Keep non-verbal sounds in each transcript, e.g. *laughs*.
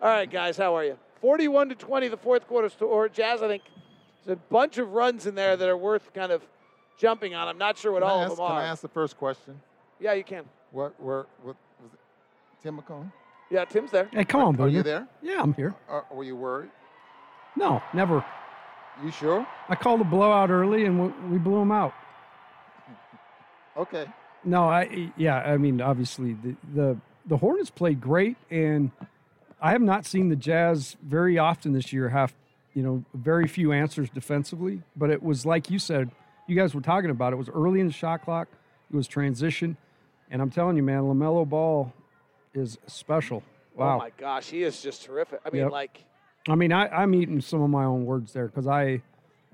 All right, guys, how are you? 41 to 20, the fourth quarter score. Jazz, I think, there's a bunch of runs in there that are worth kind of jumping on. I'm not sure what Can all I of ask, them Can. I ask the first question? Yeah, you can. What, where, what was it? Tim McCone? Yeah, Tim's there. Hey, come on, buddy. Are you there? Yeah, I'm here. Or were you worried? No, never. You sure? I called a blowout early and we- we blew them out. Okay. No, I yeah, I mean obviously the the the Hornets played great and I have not seen the Jazz very often this year have, you know, very few answers defensively, but it was like you said, you guys were talking about it was early in the shot clock, it was transition, and I'm telling you man, LaMelo Ball is special. Wow. Oh my gosh, he is just terrific. I mean, Yep. like, I mean, I, I'm eating some of my own words there because I,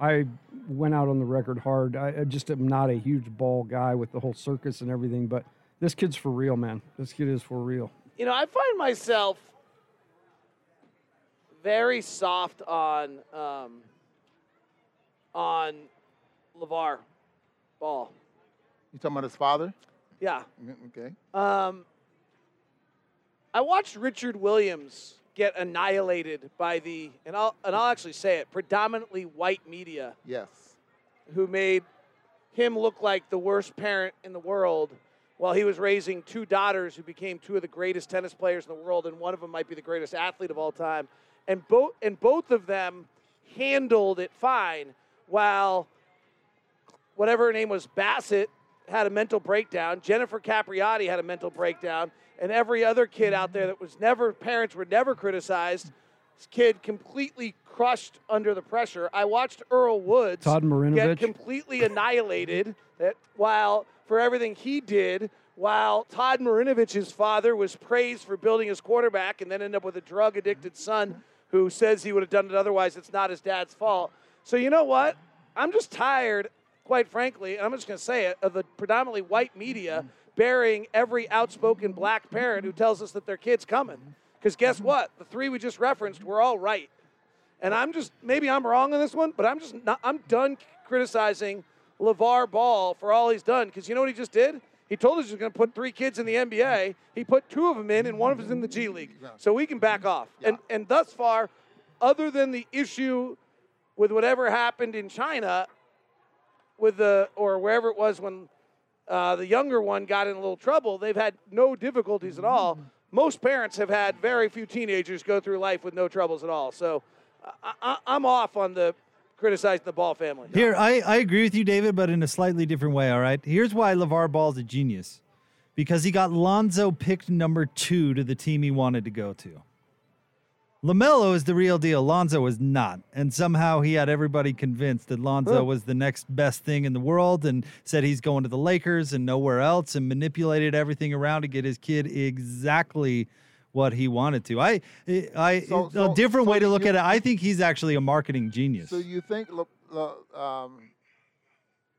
I went out on the record hard. I, I just am not a huge ball guy with the whole circus and everything, but this kid's for real, man. This kid is for real. you know, I find myself very soft on um, on LaVar Ball. You talking about his father? Yeah. Mm, Okay. Um, I watched Richard Williams get annihilated by the, and I'll and I'll actually say it, predominantly white media, Yes. who made him look like the worst parent in the world, while he was raising two daughters who became two of the greatest tennis players in the world, and one of them might be the greatest athlete of all time, and both and both of them handled it fine, while whatever her name was, Bassett, had a mental breakdown. Jennifer Capriati had a mental breakdown. And every other kid out there that was never, parents were never criticized. This kid completely crushed under the pressure. I watched Earl Woods Todd get completely annihilated that while for everything he did, while Todd Marinovich's father was praised for building his quarterback and then ended up with a drug addicted son who says he would have done it otherwise, it's not his dad's fault. So you know what? I'm just tired, quite frankly, and I'm just going to say it, of the predominantly white media burying every outspoken black parent who tells us that their kid's coming. Because guess mm-hmm. what? The three we just referenced were all right. And I'm just maybe I'm wrong on this one, but I'm just not I'm done criticizing LaVar Ball for all he's done. Because you know what he just did? He told us he was going to put three kids in the NBA. He put two of them in, and one of them is in the G League. So we can back off. And and thus far, other than the issue with whatever happened in China, with the or wherever it was when uh, the younger one got in a little trouble, they've had no difficulties at all. Most parents have had very few teenagers go through life with no troubles at all. So I, I, I'm off on the criticizing the Ball family. Here, I, I agree with you, David, but in a slightly different way, all right? Here's why LaVar Ball's a genius because he got Lonzo picked number two to the team he wanted to go to. LaMelo is the real deal. Lonzo was not. And somehow he had everybody convinced that Lonzo was the next best thing in the world and said he's going to the Lakers and nowhere else and manipulated everything around to get his kid exactly what he wanted to. I I So- a different so way to look you- at it. I think he's actually a marketing genius. So you think, Le, um,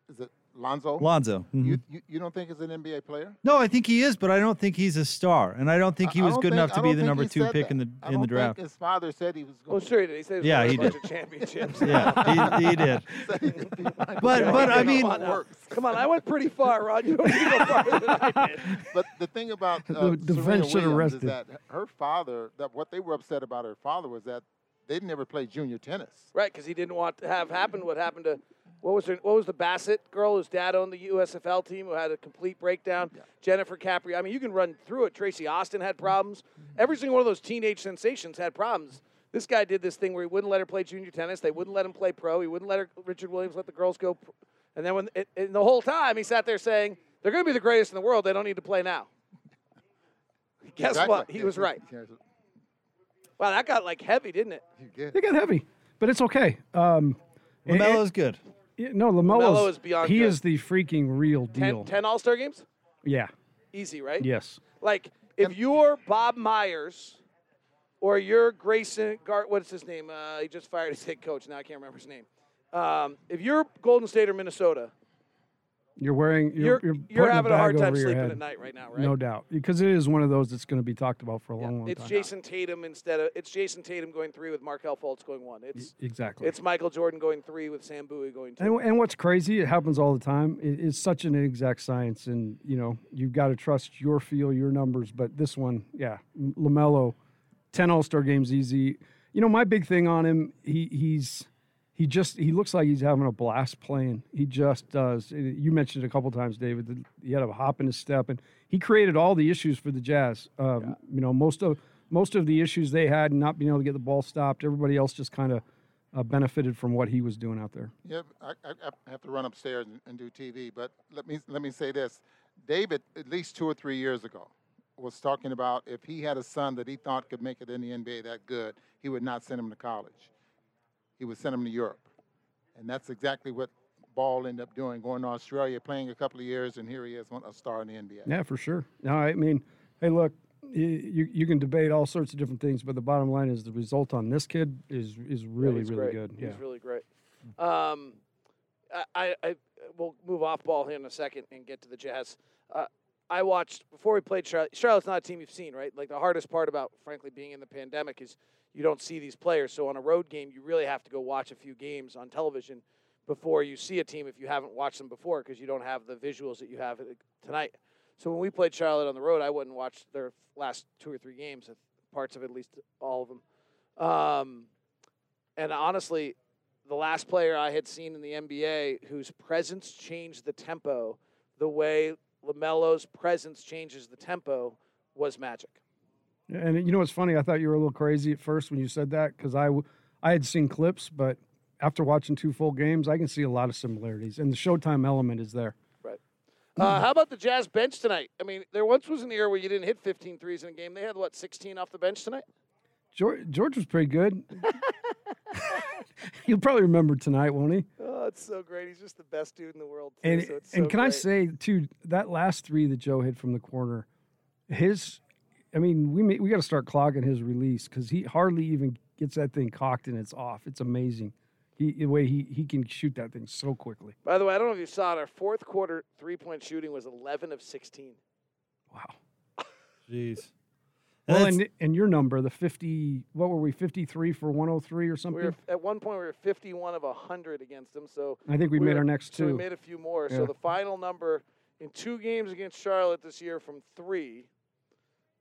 is it Lonzo? Lonzo. mhm. You, you you don't think he's an NBA player? No, I think he is, but I don't think he's a star, and I don't think he I- I was good think- enough to be the number two pick that. in the I in don't the draft. Think his father said he was Well, going. sure he did. He said he was Yeah, winning he a bunch did. of championships. *laughs* Yeah, he, he did. *laughs* but But but I mean, Come on. Come on, I went pretty far, Rod. You don't need to go farther than I did. *laughs* But the thing about uh, The defense Serena should have Williams is that her father, that what they were upset about her father was that they never played junior tennis. Right, because he didn't want to have happen what happened to what was her, what was the Bassett girl whose dad owned the USFL team who had a complete breakdown. Jennifer Capri. I mean, you can run through it. Tracy Austin had problems. Every single one of those teenage sensations had problems. This guy did this thing where he wouldn't let her play junior tennis. They wouldn't let him play pro. He wouldn't let her, Richard Williams let the girls go. Pro. And then when it, and the whole time he sat there saying they're going to be the greatest in the world. They don't need to play now. *laughs* Guess Exactly. what? He was right. Wow, that got like heavy, didn't it? It got heavy, but it's okay. Um, and- Lamelo's good. Yeah, no, LaMelo is beyond He good. is the freaking real deal. 10, 10 All Star games? Yeah. Easy, right? Yes. Like if you're Bob Myers or you're Grayson Gar what's his name? Uh, he just fired his head coach. Now I can't remember his name. Um, if you're Golden State or Minnesota, You're wearing. you're You're, you're, putting having a hard time sleeping head. at night right now, right? No doubt, because it is one of those that's going to be talked about for a long, long It's time. It's Jayson Tatum instead of it's Jayson Tatum going three with Markelle Fultz going one. It's exactly. it's Michael Jordan going three with Sam Bowie going two. And, and what's crazy, it happens all the time. It, it's such an exact science, and you know you've got to trust your feel, your numbers. But this one, yeah, Lamelo, 10 All-Star games easy. You know, my big thing on him, he he's he just he looks like he's having a blast playing. He just does. You mentioned it a couple times, David. that He had a hop in his step, and he created all the issues for the Jazz. Um, You know, most of most of the issues they had, not being able to get the ball stopped. Everybody else just kind of uh, benefited from what he was doing out there. Yeah, I, I, I have to run upstairs and, and do TV, but let me let me say this: David, at least two or three years ago, was talking about if he had a son that he thought could make it in the NBA that good, he would not send him to college. He would send him to Europe, and that's exactly what Ball ended up doing, going to Australia, playing a couple of years, and here he is, a star in the NBA. Yeah, for sure. No, I mean, hey, look, you you can debate all sorts of different things, but the bottom line is the result on this kid is is really he's really great. good. Yeah. He's really great. Um, I, I, I will move off ball here in a second and get to the Jazz. Uh, I watched before we played Charlotte. Charlotte's not a team you've seen, right? Like the hardest part about, frankly, being in the pandemic is you don't see these players. So on a road game, you really have to go watch a few games on television before you see a team if you haven't watched them before because you don't have the visuals that you have uh, tonight. So when we played Charlotte on the road, I wouldn't watch their last two or three games, uh, parts of at least all of them. Um, and honestly, the last player I had seen in the NBA whose presence changed the tempo the way LaMelo's presence changes the tempo was Magic. And you know what's funny? I thought you were a little crazy at first when you said that because I, w- I had seen clips, but after watching two full games, I can see a lot of similarities, and the Showtime element is there. Right. Uh, how about the Jazz bench tonight? I mean, there once was an era where you didn't hit 15 threes in a game. They had, what, 16 off the bench tonight? George, George was pretty good. *laughs* *laughs* He'll probably remember tonight, won't he? Oh, it's so great. He's just the best dude in the world. Too, And so it's and so can I say too that last three that Joe hit from the corner, his, I mean we may, we got to start clogging his release because he hardly even gets that thing cocked and it's off. It's amazing. He the way he he can shoot that thing so quickly. By the way, I don't know if you saw it. Our fourth quarter three point shooting was 11 of 16. Wow. Jeez. Well, that's- and and your number, the fifty, what were we, fifty three for one hundred three or We something? were, at one point, we were 51 of 100 against them. So I think we, we made were- our next So we made a few more. Yeah. So the final number in two games against Charlotte this year from three,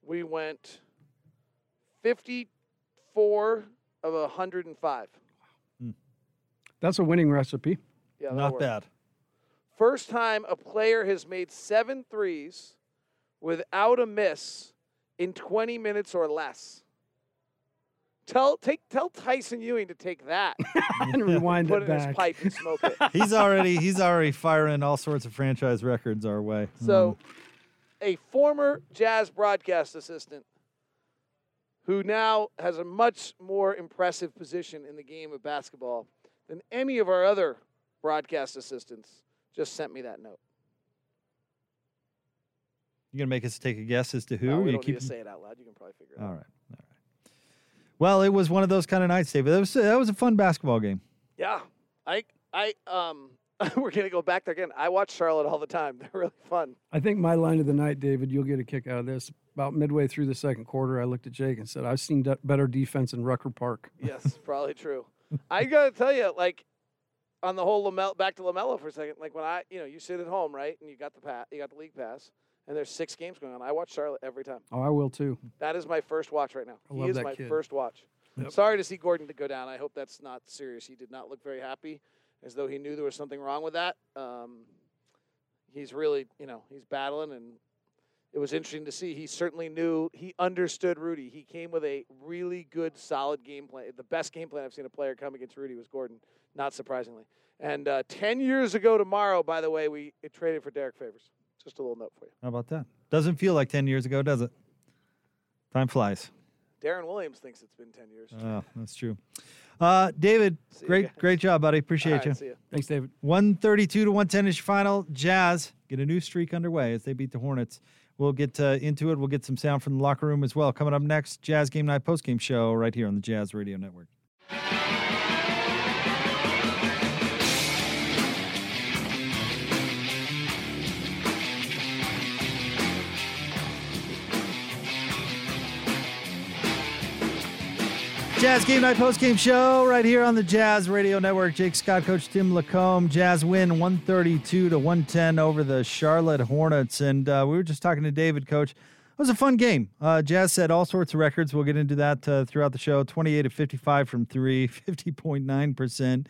we went 54 of 105. Hmm. That's a winning recipe. Yeah, that'll Not work. bad. First time a player has made seven threes without a miss in 20 minutes or less. Tell take tell Tyson Ewing to take that, *laughs* and rewind put it it in his pipe and smoke it. *laughs* He's already he's already firing all sorts of franchise records our way. So, um, a former Jazz broadcast assistant who now has a much more impressive position in the game of basketball than any of our other broadcast assistants just sent me that note. You gonna make us take a guess as to who? No, we you don't need to say it out loud. You can probably figure it All out. right. All right. Well, it was one of those kind of nights, David. That was that was a fun basketball game. Yeah, I, I, um, *laughs* we're gonna go back there again. I watch Charlotte all the time. *laughs* They're really fun. I think my line of the night, David, you'll get a kick out of this. About midway through the second quarter, I looked at Jake and said, "I've seen de- better defense in Rucker Park." *laughs* Yes, probably true. I gotta tell you, like, on the whole Lamelo, back to Lamelo for a second. Like when I, you know, you sit at home, right, and you got the pass, you got the league pass, and there's six games going on. I watch Charlotte every time. Oh, I will too. That is my first watch right now. I he is my kid. first watch. Yep. Sorry to see Gordon to go down. I hope that's not serious. He did not look very happy, as though he knew there was something wrong with that. Um, he's really, you know, he's battling, and it was interesting to see. He certainly knew, he understood Rudy. He came with a really good, solid game plan. The best game plan I've seen a player come against Rudy was Gordon, not surprisingly. And uh, 10 years ago tomorrow, by the way, we traded for Derrick Favors. Just a little note for you. How about that? Doesn't feel like ten years ago, does it? Time flies. Deron Williams thinks it's been 10 years. Oh, that's true. Uh, David, See great guys. great job, buddy. Appreciate right, you. see ya. Thanks, David. 132 to 110 is your final. Jazz get a new streak underway as they beat the Hornets. We'll get uh, into it. We'll get some sound from the locker room as well. Coming up next, Jazz Game Night postgame show right here on the Jazz Radio Network. Jazz Game Night Post Game show right here on the Jazz Radio Network. Jake Scott, Coach Tim LaComb. Jazz win 132 to 110 over the Charlotte Hornets. And uh, we were just talking to David, Coach. It was a fun game. Uh, Jazz set all sorts of records. We'll get into that uh, throughout the show. 28 of 55 from three, *laughs* 50.9%.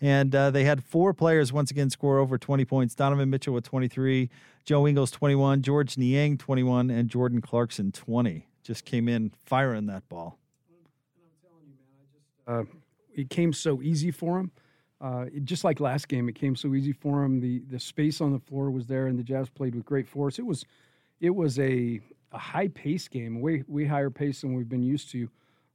And uh, they had four players once again score over 20 points. Donovan Mitchell with 23, Joe Ingles 21, Georges Niang 21, and Jordan Clarkson 20. Just came in firing that ball. Uh, it came so easy for him. Uh, it, just like last game, it came so easy for him. The the space on the floor was there, and the Jazz played with great force. It was it was a a high pace game, way way higher pace than we've been used to.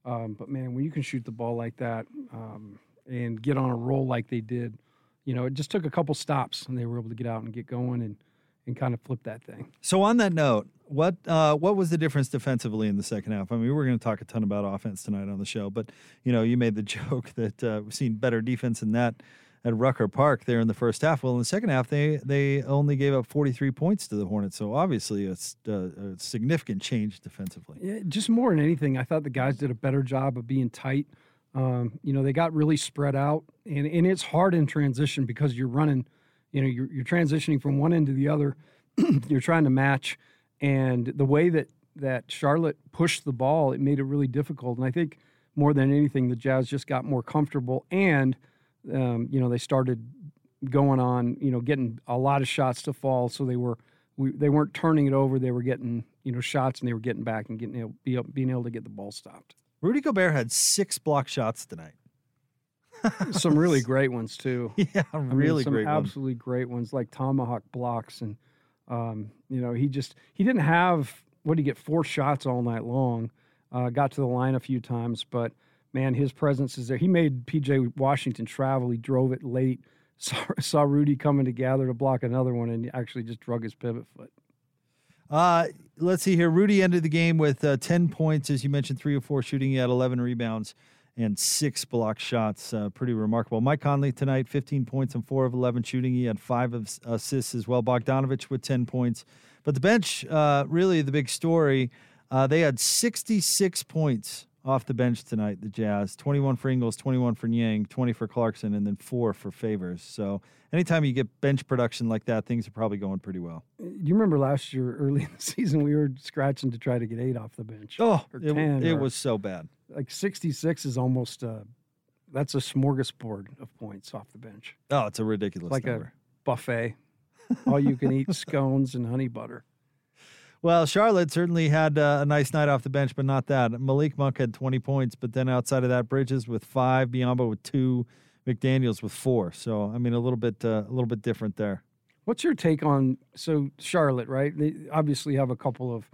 Um, but man, when you can shoot the ball like that um, and get on a roll like they did, you know, it just took a couple stops, and they were able to get out and get going and and kind of flip that thing. So on that note, what uh, what was the difference defensively in the second half? I mean, we're going to talk a ton about offense tonight on the show, but you know, you made the *laughs* joke that uh, we've seen better defense than that at Rucker Park there in the first half. Well, in the second half, they they only gave up 43 points to the Hornets, so obviously it's uh, a significant change defensively. Yeah, just more than anything, I thought the guys did a better job of being tight. Um, you know, they got really spread out, and and it's hard in transition because you're running. You know, you're you're transitioning from one end to the other. *clears throat* you're trying to match and the way that that Charlotte pushed the ball, it made it really difficult. And I think more than anything, the Jazz just got more comfortable, and um, you know they started going on, you know, getting a lot of shots to fall. So they were we, they weren't turning it over; they were getting you know shots, and they were getting back and getting being able to get the ball stopped. Rudy Gobert had six block shots tonight. Some really *laughs* great ones too. Yeah, really I mean, some great absolutely ones. great ones like tomahawk blocks and um, you know, he just he didn't have what did he get four shots all night long. Uh, got to the line a few times, but man, his presence is there. He made PJ Washington travel. He drove it late. *laughs* Saw, saw Rudy coming together to block another one, and actually just drug his pivot foot. Uh, let's see here. Rudy ended the game with uh, 10 points, as you mentioned, three or four shooting. He had 11 rebounds and six block shots. Uh, pretty remarkable. Mike Conley tonight, 15 points and four of 11 shooting. He had five of assists as well. Bogdanovich with 10 points. But the bench, uh, really the big story, uh, they had 66 points off the bench tonight, the Jazz. 21 for Ingles, 21 for Niang, 20 for Clarkson, and then four for Favors. So anytime you get bench production like that, things are probably going pretty well. You remember last year, early *laughs* in the season, we were scratching to try to get eight off the bench? Oh, it, it or- was so bad. Like 66 is almost, uh, that's a smorgasbord of points off the bench. Oh, it's a ridiculous like number. a buffet. All you can eat *laughs* scones and honey butter. Well, Charlotte certainly had uh, a nice night off the bench, but not that. Malik Monk had 20 points, but then outside of that, Bridges with five, Biyombo with two, McDaniels with four. So I mean, a little bit, uh, a little bit different there. What's your take on so Charlotte? Right, they obviously have a couple of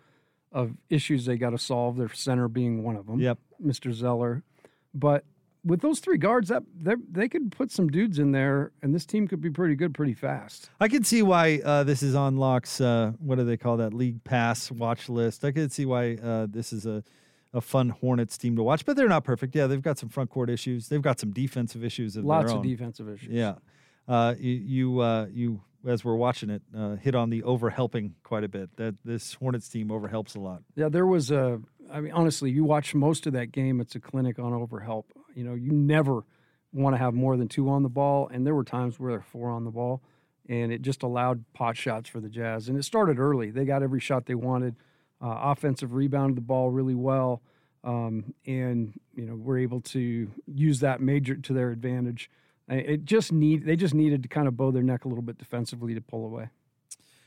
of issues they got to solve. Their center being one of them. Yep. Mr. Zeller. But with those three guards, that they they could put some dudes in there, and this team could be pretty good pretty fast. I can see why uh, this is on Locke's. Uh, what do they call that? League Pass watch list. I could see why uh, this is a a fun Hornets team to watch, but they're not perfect. Yeah, they've got some front court issues. They've got some defensive issues of Lots of defensive issues. Yeah, uh, you you, uh, you as we're watching it uh, hit on the over helping quite a bit. That this Hornets team over helps a lot. Yeah, there was a. I mean, honestly, you watch most of that game. It's a clinic on overhelp. You know, you never want to have more than two on the ball, and there were times where there were four on the ball, and it just allowed pot shots for the Jazz. And it started early. They got every shot they wanted. Uh, offensive rebounded the ball really well, um, and you know were able to use that major to their advantage. It just need they just needed to kind of bow their neck a little bit defensively to pull away.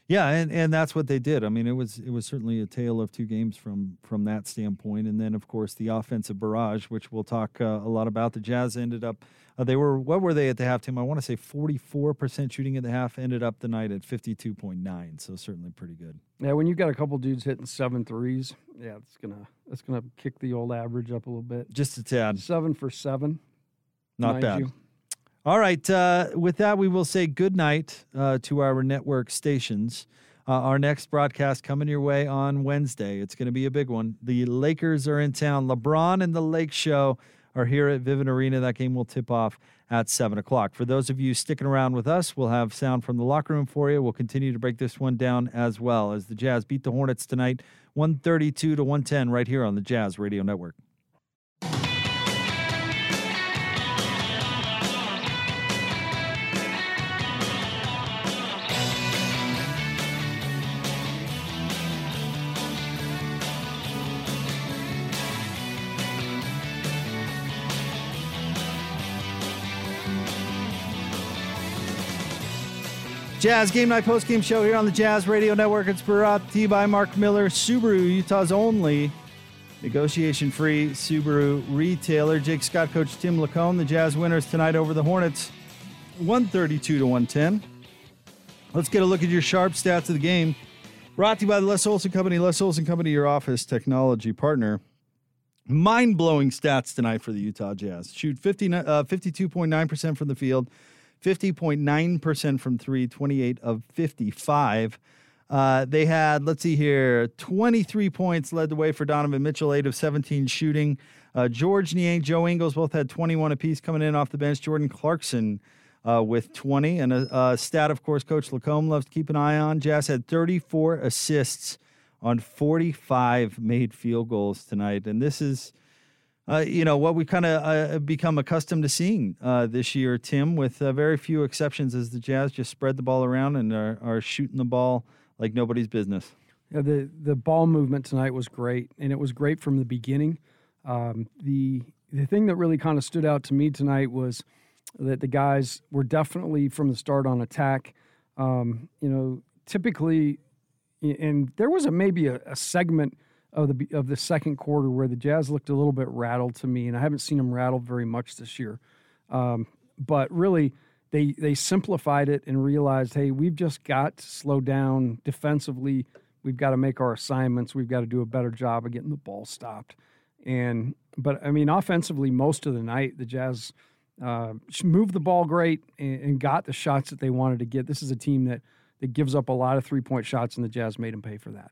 Yeah, and, and that's what they did. I mean, it was it was certainly a tale of two games from from that standpoint. And then, of course, the offensive barrage, which we'll talk uh, a lot about. The Jazz ended up uh, they were what were they at the halftime? I want to say forty four percent shooting at the half. Ended up the night at fifty two point nine. So certainly pretty good. Yeah, when you've got a couple dudes hitting seven threes, yeah, it's gonna it's gonna kick the old average up a little bit. Just a tad, Seven for seven, not bad. you. All right. Uh, with that, we will say good night uh, to our network stations. Uh, our next broadcast coming your way on Wednesday. It's going to be a big one. The Lakers are in town. LeBron and the Lake Show are here at Vivint Arena. That game will tip off at 7 o'clock. For those of you sticking around with us, we'll have sound from the locker room for you. We'll continue to break this one down as well as the Jazz beat the Hornets tonight, 132 to 110, right here on the Jazz Radio Network. Jazz Game Night Post Game Show here on the Jazz Radio Network. It's brought to you by Mark Miller, Subaru, Utah's only negotiation free Subaru retailer. Jake Scott, Coach Tim LaComb, the Jazz winners tonight over the Hornets, 132 to 110. Let's get a look at your sharp stats of the game. Brought to you by the Les Olson Company. Les Olson Company, your office technology partner. Mind blowing stats tonight for the Utah Jazz. Shoot 50, uh, 52.9% from the field, 50.9% from three, 28 of 55. Uh, they had, let's see here, 23 points led the way for Donovan Mitchell, 8 of 17 shooting. Uh, Georges Niang, Joe Ingles both had 21 apiece coming in off the bench. Jordan Clarkson uh, with 20. And a, a, stat, of course, Coach LaComb loves to keep an eye on. Jazz had 34 assists on 45 made field goals tonight. And this is uh, you know what we kind of uh, become accustomed to seeing uh, this year, Tim, with uh, very few exceptions, as the Jazz just spread the ball around and are, are shooting the ball like nobody's business. Yeah, the the ball movement tonight was great, and it was great from the beginning. Um, the the thing that really kind of stood out to me tonight was that the guys were definitely from the start on attack. Um, you know, typically, and there was a maybe a, a segment of the of the second quarter where the Jazz looked a little bit rattled to me, and I haven't seen them rattled very much this year. Um, but really, they they simplified it and realized, hey, we've just got to slow down defensively. We've got to make our assignments. We've got to do a better job of getting the ball stopped. And but I mean, offensively, most of the night the Jazz uh, moved the ball great and, and got the shots that they wanted to get. This is a team that that gives up a lot of three point shots, and the Jazz made them pay for that.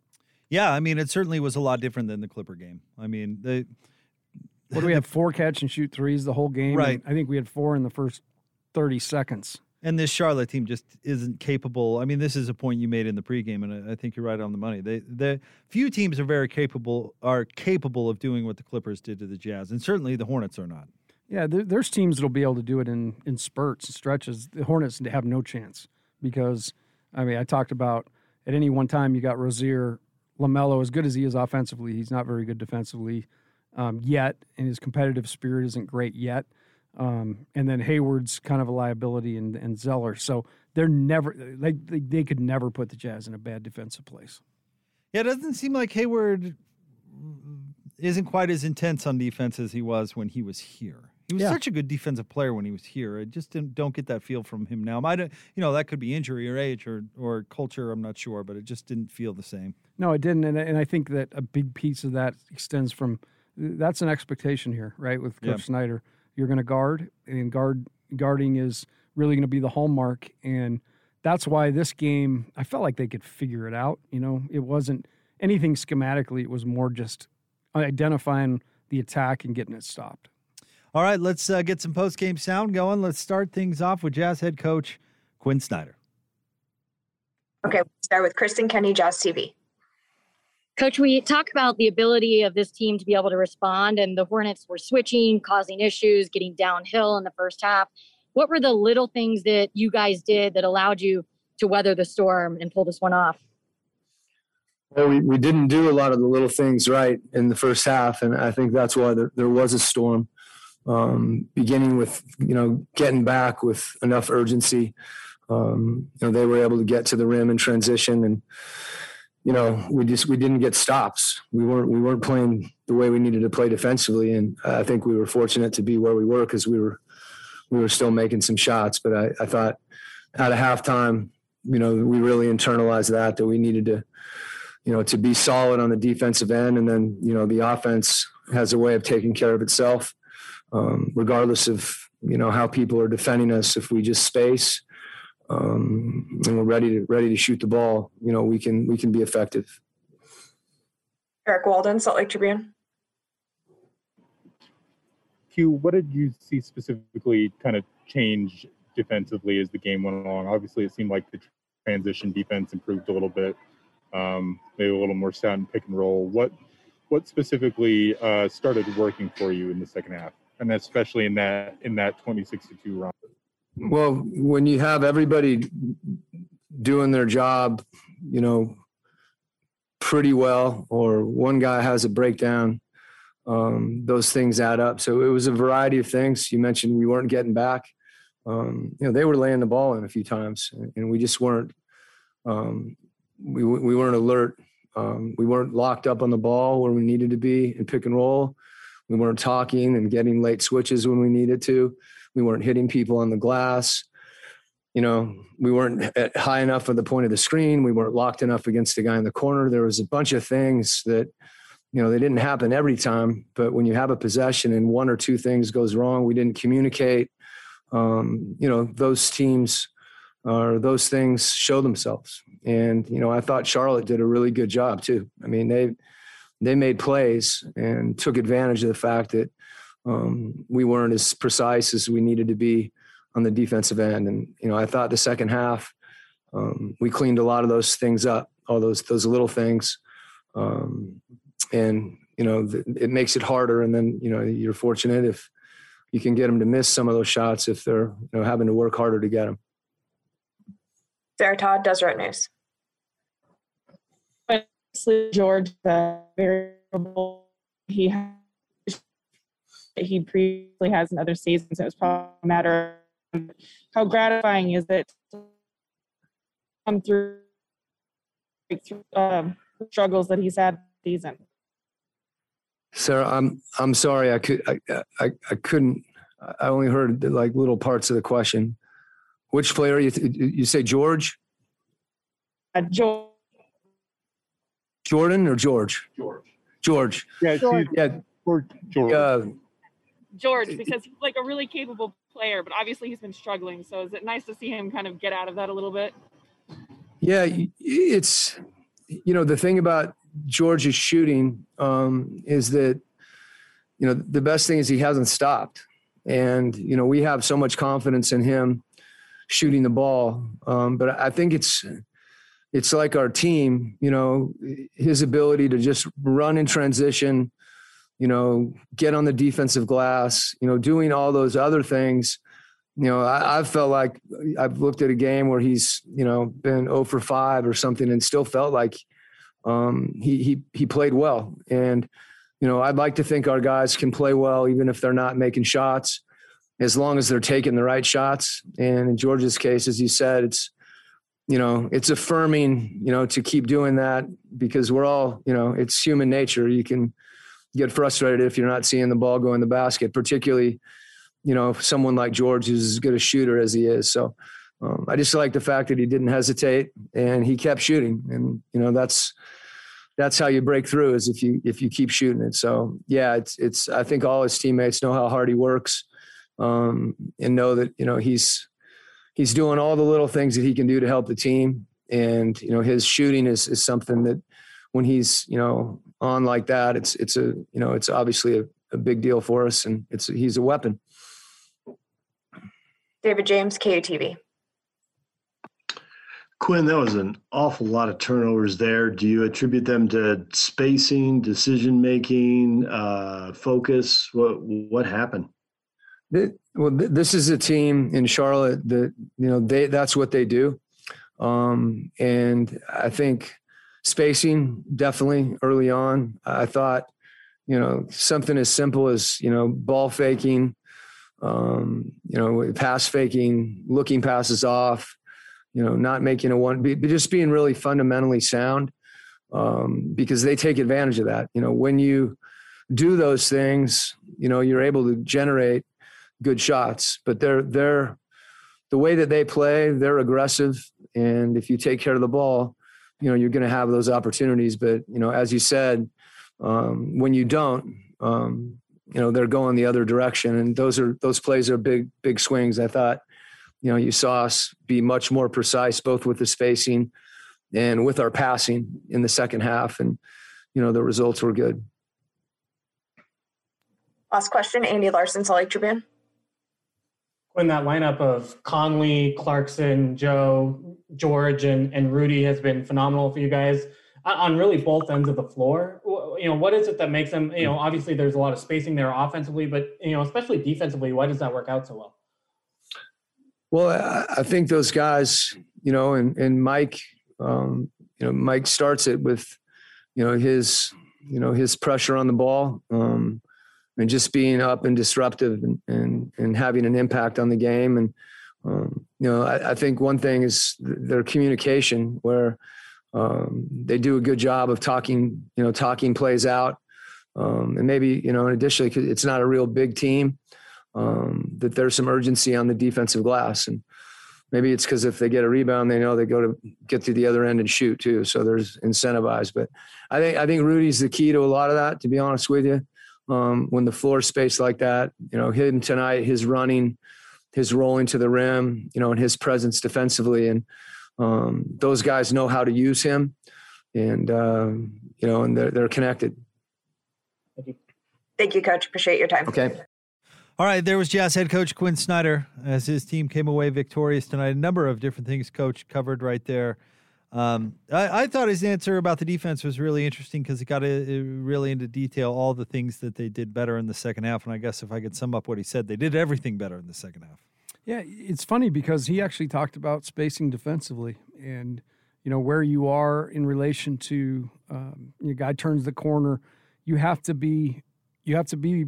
Yeah, I mean, it certainly was a lot different than the Clipper game. I mean, the what do we have? Four catch and shoot threes the whole game. Right. I think we had four in the first thirty seconds. And this Charlotte team just isn't capable. I mean, this is a point you made in the pregame, and I think you're right on the money. They, the few teams are very capable are capable of doing what the Clippers did to the Jazz, and certainly the Hornets are not. Yeah, there, there's teams that'll be able to do it in in spurts and stretches. The Hornets have no chance because, I mean, I talked about at any one time you got Rozier LaMelo, as good as he is offensively, he's not very good defensively um, yet, and his competitive spirit isn't great yet. Um, and then Hayward's kind of a liability, and, and Zeller. So they're never they, they could never put the Jazz in a bad defensive place. Yeah, it doesn't seem like Hayward isn't quite as intense on defense as he was when he was here. He was yeah. such a good defensive player when he was here. I just don't get that feel from him now. I don't, you know, that could be injury or age or or culture. I'm not sure, but it just didn't feel the same. No, it didn't, and and I think that a big piece of that extends from that's an expectation here, right? With Coach yeah. Snyder, you're going to guard, and guard guarding is really going to be the hallmark, and that's why this game I felt like they could figure it out. You know, it wasn't anything schematically; it was more just identifying the attack and getting it stopped. All right, let's uh, get some post game sound going. Let's start things off with Jazz head coach Quinn Snyder. Okay, we'll start with Kristen Kenny, Jazz TV. Coach, we talk about the ability of this team to be able to respond, and the Hornets were switching, causing issues, getting downhill in the first half. What were the little things that you guys did that allowed you to weather the storm and pull this one off? Well, we, we didn't do a lot of the little things right in the first half, and I think that's why there, there was a storm um, beginning with you know getting back with enough urgency. Um, you know, they were able to get to the rim and transition, and you know we just we didn't get stops. We weren't we weren't playing the way we needed to play defensively, and I think we were fortunate to be where we were because we were we were still making some shots. But I, I thought at a halftime, you know, we really internalized that that we needed to you know to be solid on the defensive end, and then you know the offense has a way of taking care of itself um, regardless of you know how people are defending us. If we just space um, and we're ready to ready to shoot the ball, you know we can we can be effective. Eric Walden, Salt Lake Tribune. Q, what did you see specifically kind of change defensively as the game went along? Obviously, it seemed like the transition defense improved a little bit, um, maybe a little more sound pick and roll. What what specifically uh, started working for you in the second half? And especially in that in that 2062 run. Well, when you have everybody doing their job, you know, pretty well, or one guy has a breakdown, um, those things add up. So it was a variety of things. You mentioned we weren't getting back. um, you know, they were laying the ball in a few times, and we just weren't. Um, we we weren't alert. Um, we weren't locked up on the ball where we needed to be in pick and roll. We weren't talking and getting late switches when we needed to. We weren't hitting people on the glass. You know, we weren't high enough at the point of the screen. We weren't locked enough against the guy in the corner. There was a bunch of things that, you know, they didn't happen every time. But when you have a possession and one or two things goes wrong, we didn't communicate. Um, you know, those teams or those things show themselves. And you know, I thought Charlotte did a really good job too. I mean, they they made plays and took advantage of the fact that um, we weren't as precise as we needed to be on the defensive end. And you know, I thought the second half um, we cleaned a lot of those things up, all those those little things, um, and you know, th- it makes it harder. And then you know, you're fortunate if you can get them to miss some of those shots if they're you know having to work harder to get them. Sarah Todd, Deseret News. George, variable. He he previously has in other seasons. It was probably a matter of how gratifying is it to come through, through um, struggles that he's had season. Sarah, I'm I'm sorry. I could I, I I couldn't. I only heard like little parts of the question. Which player you you say George? Uh, George. Jordan or George? George. George. Yeah, George. Yeah. George. Uh, George, because he's like a really capable player, but obviously he's been struggling. So is it nice to see him kind of get out of that a little bit? Yeah, it's you know the thing about George's shooting um, is that you know the best thing is he hasn't stopped, and you know we have so much confidence in him shooting the ball. Um, but I think it's it's like our team, you know, his ability to just run in transition, you know, get on the defensive glass, you know, doing all those other things. You know, I, felt like I've looked at a game where he's, you know, been 0 for 5 or something and still felt like um, he, he, he played well. And, you know, I'd like to think our guys can play well, even if they're not making shots, as long as they're taking the right shots. And in George's case, as you said, it's, you know, it's affirming, you know, to keep doing that because we're all, you know, it's human nature. You can get frustrated if you're not seeing the ball go in the basket, particularly, you know, someone like George who's as good a shooter as he is. So um, I just like the fact that he didn't hesitate and he kept shooting. And, you know, that's, that's how you break through is if you, if you keep shooting it. So yeah, it's, it's, I think all his teammates know how hard he works um, and know that, you know, he's, he's doing all the little things that he can do to help the team. And you know, his shooting is is something that when he's you know on like that, it's it's a you know it's obviously a, a big deal for us, and it's he's a weapon. David James, KUTV. Quinn, that was an awful lot of turnovers there. Do you attribute them to spacing, decision making, uh, focus? What what happened? Well, this is a team in Charlotte that you know they that's what they do, um, and I think spacing definitely early on. I thought you know something as simple as you know ball faking, um, you know pass faking, looking passes off, you know not making a one, just being really fundamentally sound um, because they take advantage of that. You know when you do those things, you know you're able to generate good shots, but they're they're the way that they play, they're aggressive, and if you take care of the ball, you know you're going to have those opportunities. But you know, as you said, um, when you don't, um, you know they're going the other direction, and those are those plays are big big swings. I thought, you know, you saw us be much more precise both with the spacing and with our passing in the second half, and you know the results were good. Last question, Andy Larsen, Salt Lake Tribune that lineup of Conley, Clarkson, Joe, George, and, and Rudy has been phenomenal for you guys on really both ends of the floor. You know, what is it that makes them, you know, obviously there's a lot of spacing there offensively, but, you know, especially defensively, why does that work out so well? Well, I think those guys, you know, and, and Mike, um, you know, Mike starts it with, you know, his, you know, his pressure on the ball. Um, and just being up and disruptive and, and, and having an impact on the game. And, um, you know, I, I, think one thing is their communication where um, they do a good job of talking, you know, talking plays out. Um, and maybe, you know, additionally, addition, it's not a real big team, um, that there's some urgency on the defensive glass. And maybe it's because if they get a rebound, they know they go to get to the other end and shoot too. So there's incentivized. But I think I think Rudy's the key to a lot of that. To be honest with you, um, when the floor space like that, you know, him tonight, his running, his rolling to the rim, you know, and his presence defensively, and um, those guys know how to use him, and uh, you know, and they're they're connected. Thank you, Coach. Appreciate your time. Okay. All right, there was Jazz head coach Quinn Snyder as his team came away victorious tonight. A number of different things coach covered right there. Um, I, I, thought his answer about the defense was really interesting because he got a, a really into detail all the things that they did better in the second half. And I guess if I could sum up what he said, they did everything better in the second half. Yeah, it's funny because he actually talked about spacing defensively and you know where you are in relation to um, your guy turns the corner. You have to be you have to be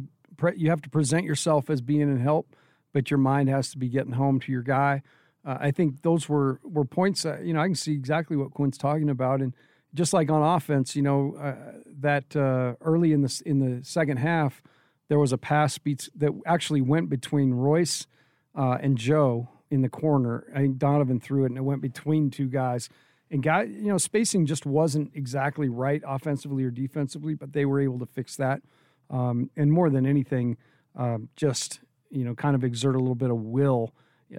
you have to present yourself as being in help, but your mind has to be getting home to your guy. Uh, I think those were were points that you know I can see exactly what Quinn's talking about, and just like on offense, you know uh, that uh, early in the in the second half, there was a pass that actually went between Royce uh, and Joe in the corner. I think Donovan threw it, and it went between two guys. And guy, you know, spacing just wasn't exactly right offensively or defensively, but they were able to fix that um, and more than anything, um, just you know, kind of exert a little bit of will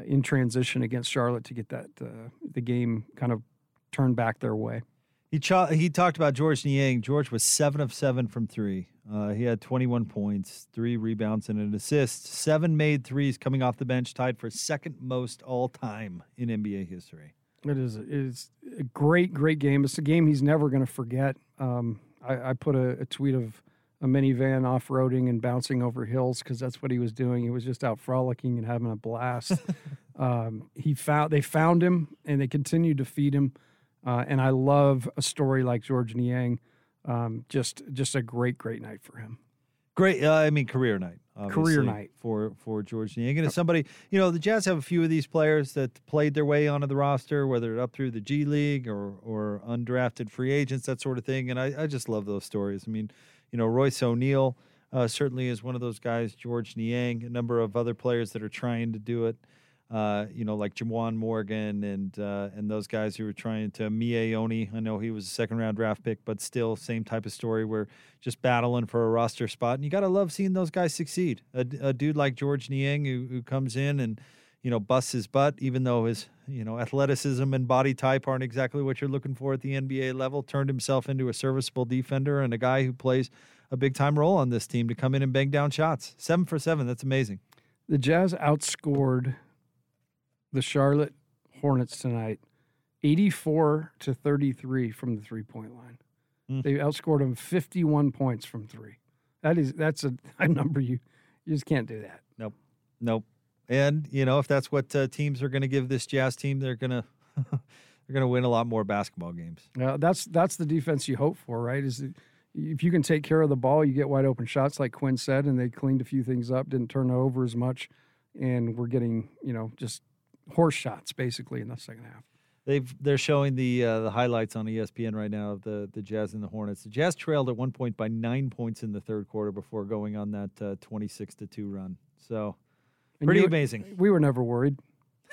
in transition against Charlotte to get that uh, the game kind of turned back their way. He he talked about Georges Niang. George was seven of seven from three. Uh, he had 21 points, three rebounds, and an assist. Seven made threes coming off the bench, tied for second most all time in NBA history. It is it is a great, great game. It's a game he's never going to forget. Um, I, I, put a, a tweet of a minivan off roading and bouncing over hills because that's what he was doing. He was just out frolicking and having a blast. *laughs* um, he found they found him and they continued to feed him. Uh, and I love a story like Georges Niang. Um, just just a great great night for him. Great, uh, I mean career night. Career night for for Georges Niang. And it's somebody, you know, the Jazz have a few of these players that played their way onto the roster, whether it up through the G League or or undrafted free agents, that sort of thing. And I, I just love those stories. I mean, you know, Royce O'Neale uh, certainly is one of those guys. Georges Niang, a number of other players that are trying to do it. Uh, you know, like Juwan Morgan and uh, and those guys who were trying to Miye Oni. I know he was a second round draft pick, but still same type of story where just battling for a roster spot. And you got to love seeing those guys succeed. A, a dude like Georges Niang who, who comes in and you know busts his butt, even though his you know athleticism and body type aren't exactly what you're looking for at the NBA level. Turned himself into a serviceable defender and a guy who plays a big time role on this team to come in and bang down shots. Seven for seven. That's amazing. The Jazz outscored the Charlotte Hornets tonight 84 to 33 from the three point line. Mm. They outscored them 51 points from three. That is that's a, *laughs* a number you you just can't do that. Nope. Nope. And you know if that's what uh, teams are going to give this Jazz team, they're going *laughs* to they're going to win a lot more basketball games. Yeah, that's that's the defense you hope for, right? Is if you can take care of the ball, you get wide open shots, like Quinn said, and they cleaned a few things up, didn't turn over as much, and we're getting you know just horse shots basically in the second half. They've they're showing the uh, the highlights on ESPN right now of the the Jazz and the Hornets. The Jazz trailed at one point by nine points in the third quarter before going on that twenty six to two run. So pretty you, amazing. *laughs* We were never worried.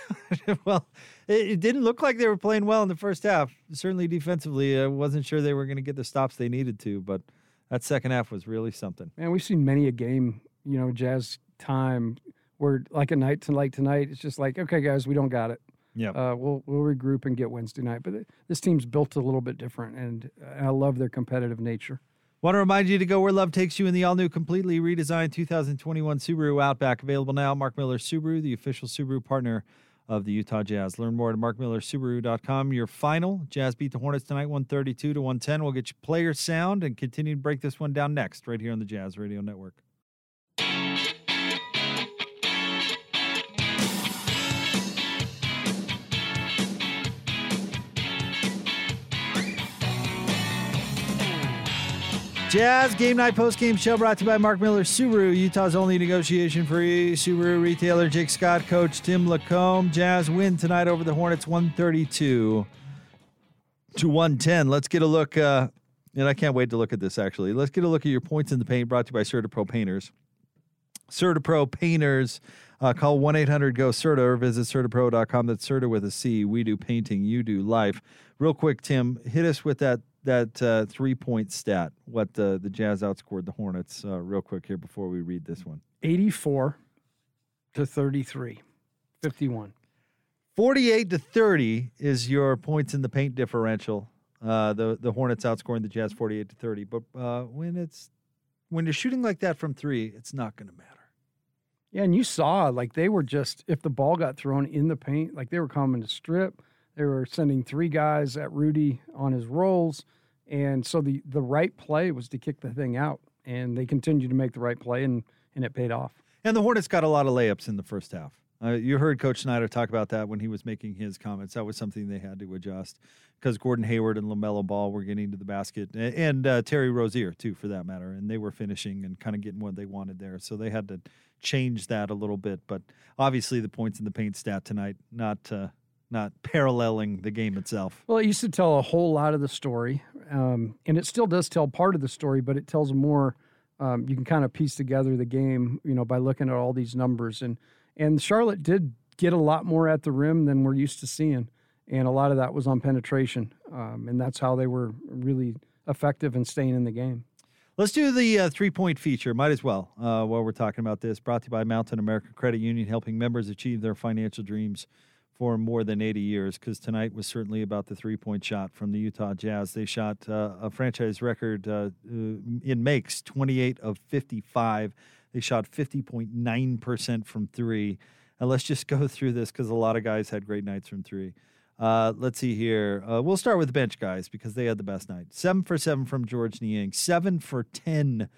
*laughs* well, it, it, didn't look like they were playing well in the first half. Certainly defensively, I wasn't sure they were going to get the stops they needed to, but that second half was really something. Man, we've seen many a game, you know, Jazz time where like a night to like tonight, it's just like, okay, guys, we don't got it. Yeah, uh, we'll we'll regroup and get Wednesday night. But this team's built a little bit different, and I love their competitive nature. Want to remind you to go where love takes you in the all new, completely redesigned 2021 Subaru Outback. Available now. Mark Miller Subaru, the official Subaru partner of the Utah Jazz. Learn more at markmillersubaru.com. Your final Jazz beat the Hornets tonight, 132 to 110. We'll get you player sound and continue to break this one down next, right here on the Jazz Radio Network. Jazz Game Night Post Game Show brought to you by Mark Miller Subaru, Utah's only negotiation free Subaru retailer. Jake Scott, coach Tim LaComb. Jazz win tonight over the Hornets 132 to 110. Let's get a look, uh, and I can't wait to look at this actually. Let's get a look at your points in the paint brought to you by CertaPro Painters. CertaPro Painters. Uh, call 1 800 GO CERTA or visit CertaPro.com. That's Certa with a C. We do painting, you do life. Real quick, Tim, hit us with that that uh, three point stat. What the the Jazz outscored the Hornets uh, real quick here before we read this one. 84 to 33, 51. 48 to 30 is your points in the paint differential. Uh, the the Hornets outscoring the Jazz 48 to 30. But uh, when it's when you're shooting like that from three, it's not going to matter. Yeah, and you saw like they were just if the ball got thrown in the paint, like they were coming to strip. They were sending three guys at Rudy on his rolls, and so the the right play was to kick the thing out, and they continued to make the right play, and and it paid off. And the Hornets got a lot of layups in the first half. Uh, you heard Coach Snyder talk about that when he was making his comments. That was something they had to adjust because Gordon Hayward and LaMelo Ball were getting to the basket, and uh, Terry Rozier too, for that matter, and they were finishing and kind of getting what they wanted there. So they had to change that a little bit. But obviously, the points in the paint stat tonight not uh, not paralleling the game itself. Well, it used to tell a whole lot of the story, um, and it still does tell part of the story, but it tells more. Um, you can kind of piece together the game, you know, by looking at all these numbers and and Charlotte did get a lot more at the rim than we're used to seeing. And a lot of that was on penetration. Um, and that's how they were really effective in staying in the game. Let's do the uh, three point feature. Might as well uh, while we're talking about this. Brought to you by Mountain America Credit Union, helping members achieve their financial dreams for more than 80 years. Because tonight was certainly about the three point shot from the Utah Jazz. They shot uh, a franchise record uh, in makes 28 of 55. They shot 50.9% from three. And let's just *laughs* go through this because a lot of guys had great nights from three. Uh, let's see here. Uh, we'll start with the bench guys because they had the best night. Seven for seven from Georges Niang. Seven for 10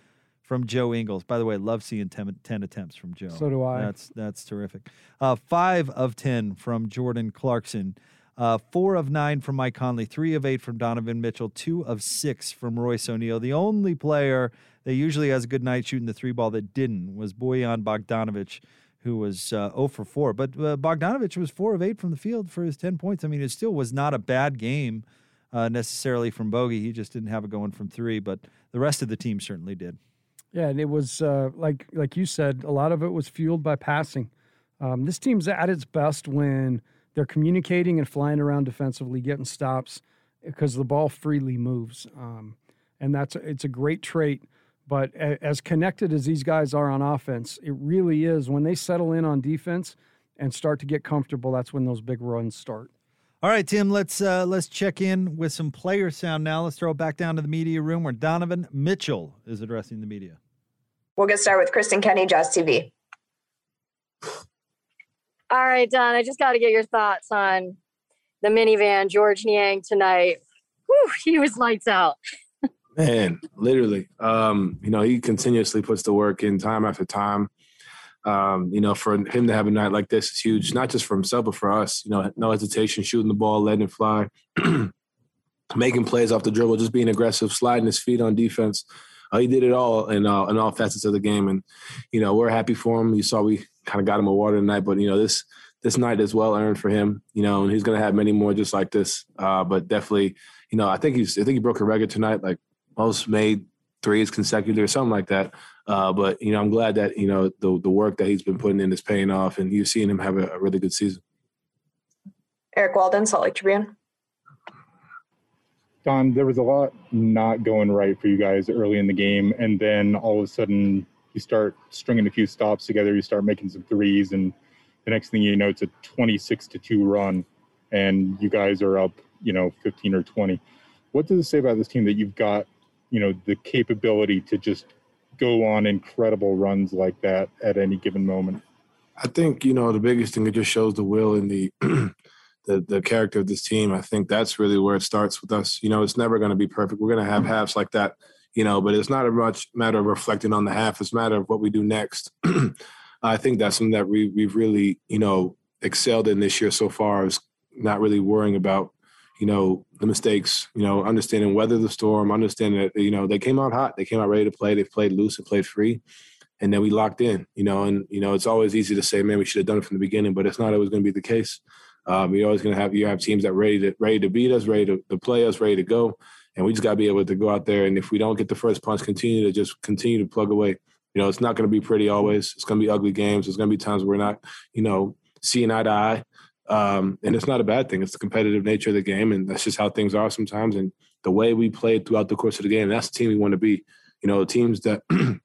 from Joe Ingles. By the way, love seeing 10, 10 attempts from Joe. So do I. That's, that's terrific. Uh, five of 10 from Jordan Clarkson. Uh, four of nine from Mike Conley, three of eight from Donovan Mitchell, two of six from Royce O'Neale. The only player that usually has a good night shooting the three ball that didn't was Bojan Bogdanovic, who was uh, 0 for 4. But uh, Bogdanovic was 4 of 8 from the field for his 10 points. I mean, it still was not a bad game uh, necessarily from Bogey. He just didn't have it going from three, but the rest of the team certainly did. Yeah, and it was uh, like like you said, a lot of it was fueled by passing. Um, this team's at its best when they're communicating and flying around defensively, getting stops because the ball freely moves, um, and that's it's a great trait but as connected as these guys are on offense, it really is when they settle in on defense and start to get comfortable. That's when those big runs start. All right, Tim. Let's uh, let's check in with some player sound now. Let's throw it back down to the media room where Donovan Mitchell is addressing the media. We'll get started with Kristen Kenny, Jazz TV. All right, Don. I just got to get your thoughts on the minivan, Georges Niang tonight. Whew, he was lights out. *laughs* Man, literally. Um, you know, he continuously puts the work in time after time. Um, you know, for him to have a night like this is huge, not just for himself, but for us. You know, no hesitation, shooting the ball, letting it fly, *clears throat* making plays off the dribble, just being aggressive, sliding his feet on defense. Uh, he did it all in, uh, in all facets of the game, and you know we're happy for him. You saw we kind of got him a water tonight, but you know this this night is well earned for him. You know, and he's going to have many more just like this. Uh, but definitely, you know, I think he's I think he broke a record tonight, like most made threes consecutive or something like that. Uh, but you know, I'm glad that you know the the work that he's been putting in is paying off, and you've seen him have a, a really good season. Eric Walden, Salt Lake Tribune. Don, there was a lot not going right for you guys early in the game, and then all of a sudden you start stringing a few stops together. You start making some threes, and the next thing you know, it's a 26 to two run, and you guys are up, you know, 15 or 20. What does it say about this team that you've got you know the capability to just go on incredible runs like that at any given moment? I think you know the biggest thing it just shows the will and the *clears throat* the the character of this team. I think that's really where it starts with us. You know, it's never going to be perfect. We're going to have mm-hmm. halves like that, you know, but it's not a much matter of reflecting on the half. It's a matter of what we do next. *clears throat* I think that's something that we we've really you know excelled in this year so far. Is not really worrying about you know, the mistakes, you know, understanding weather the storm, understanding that, you know, they came out hot. They came out ready to play. They played loose and played free. And then we locked in, you know, and, you know, it's always easy to say, man, we should have done it from the beginning, but it's not always going to be the case. Um, you're always going to have, you have teams that ready to, ready to beat us, ready to, to play us, ready to go. And we just got to be able to go out there. And if we don't get the first punch, continue to just continue to plug away. You know, it's not going to be pretty always. It's going to be ugly games. There's going to be times where we're not, you know, seeing eye to eye. Um, and it's not a bad thing. It's the competitive nature of the game, and that's just how things are sometimes. And the way we played throughout the course of the game, that's the team we want to be. You know, teams that *clears throat*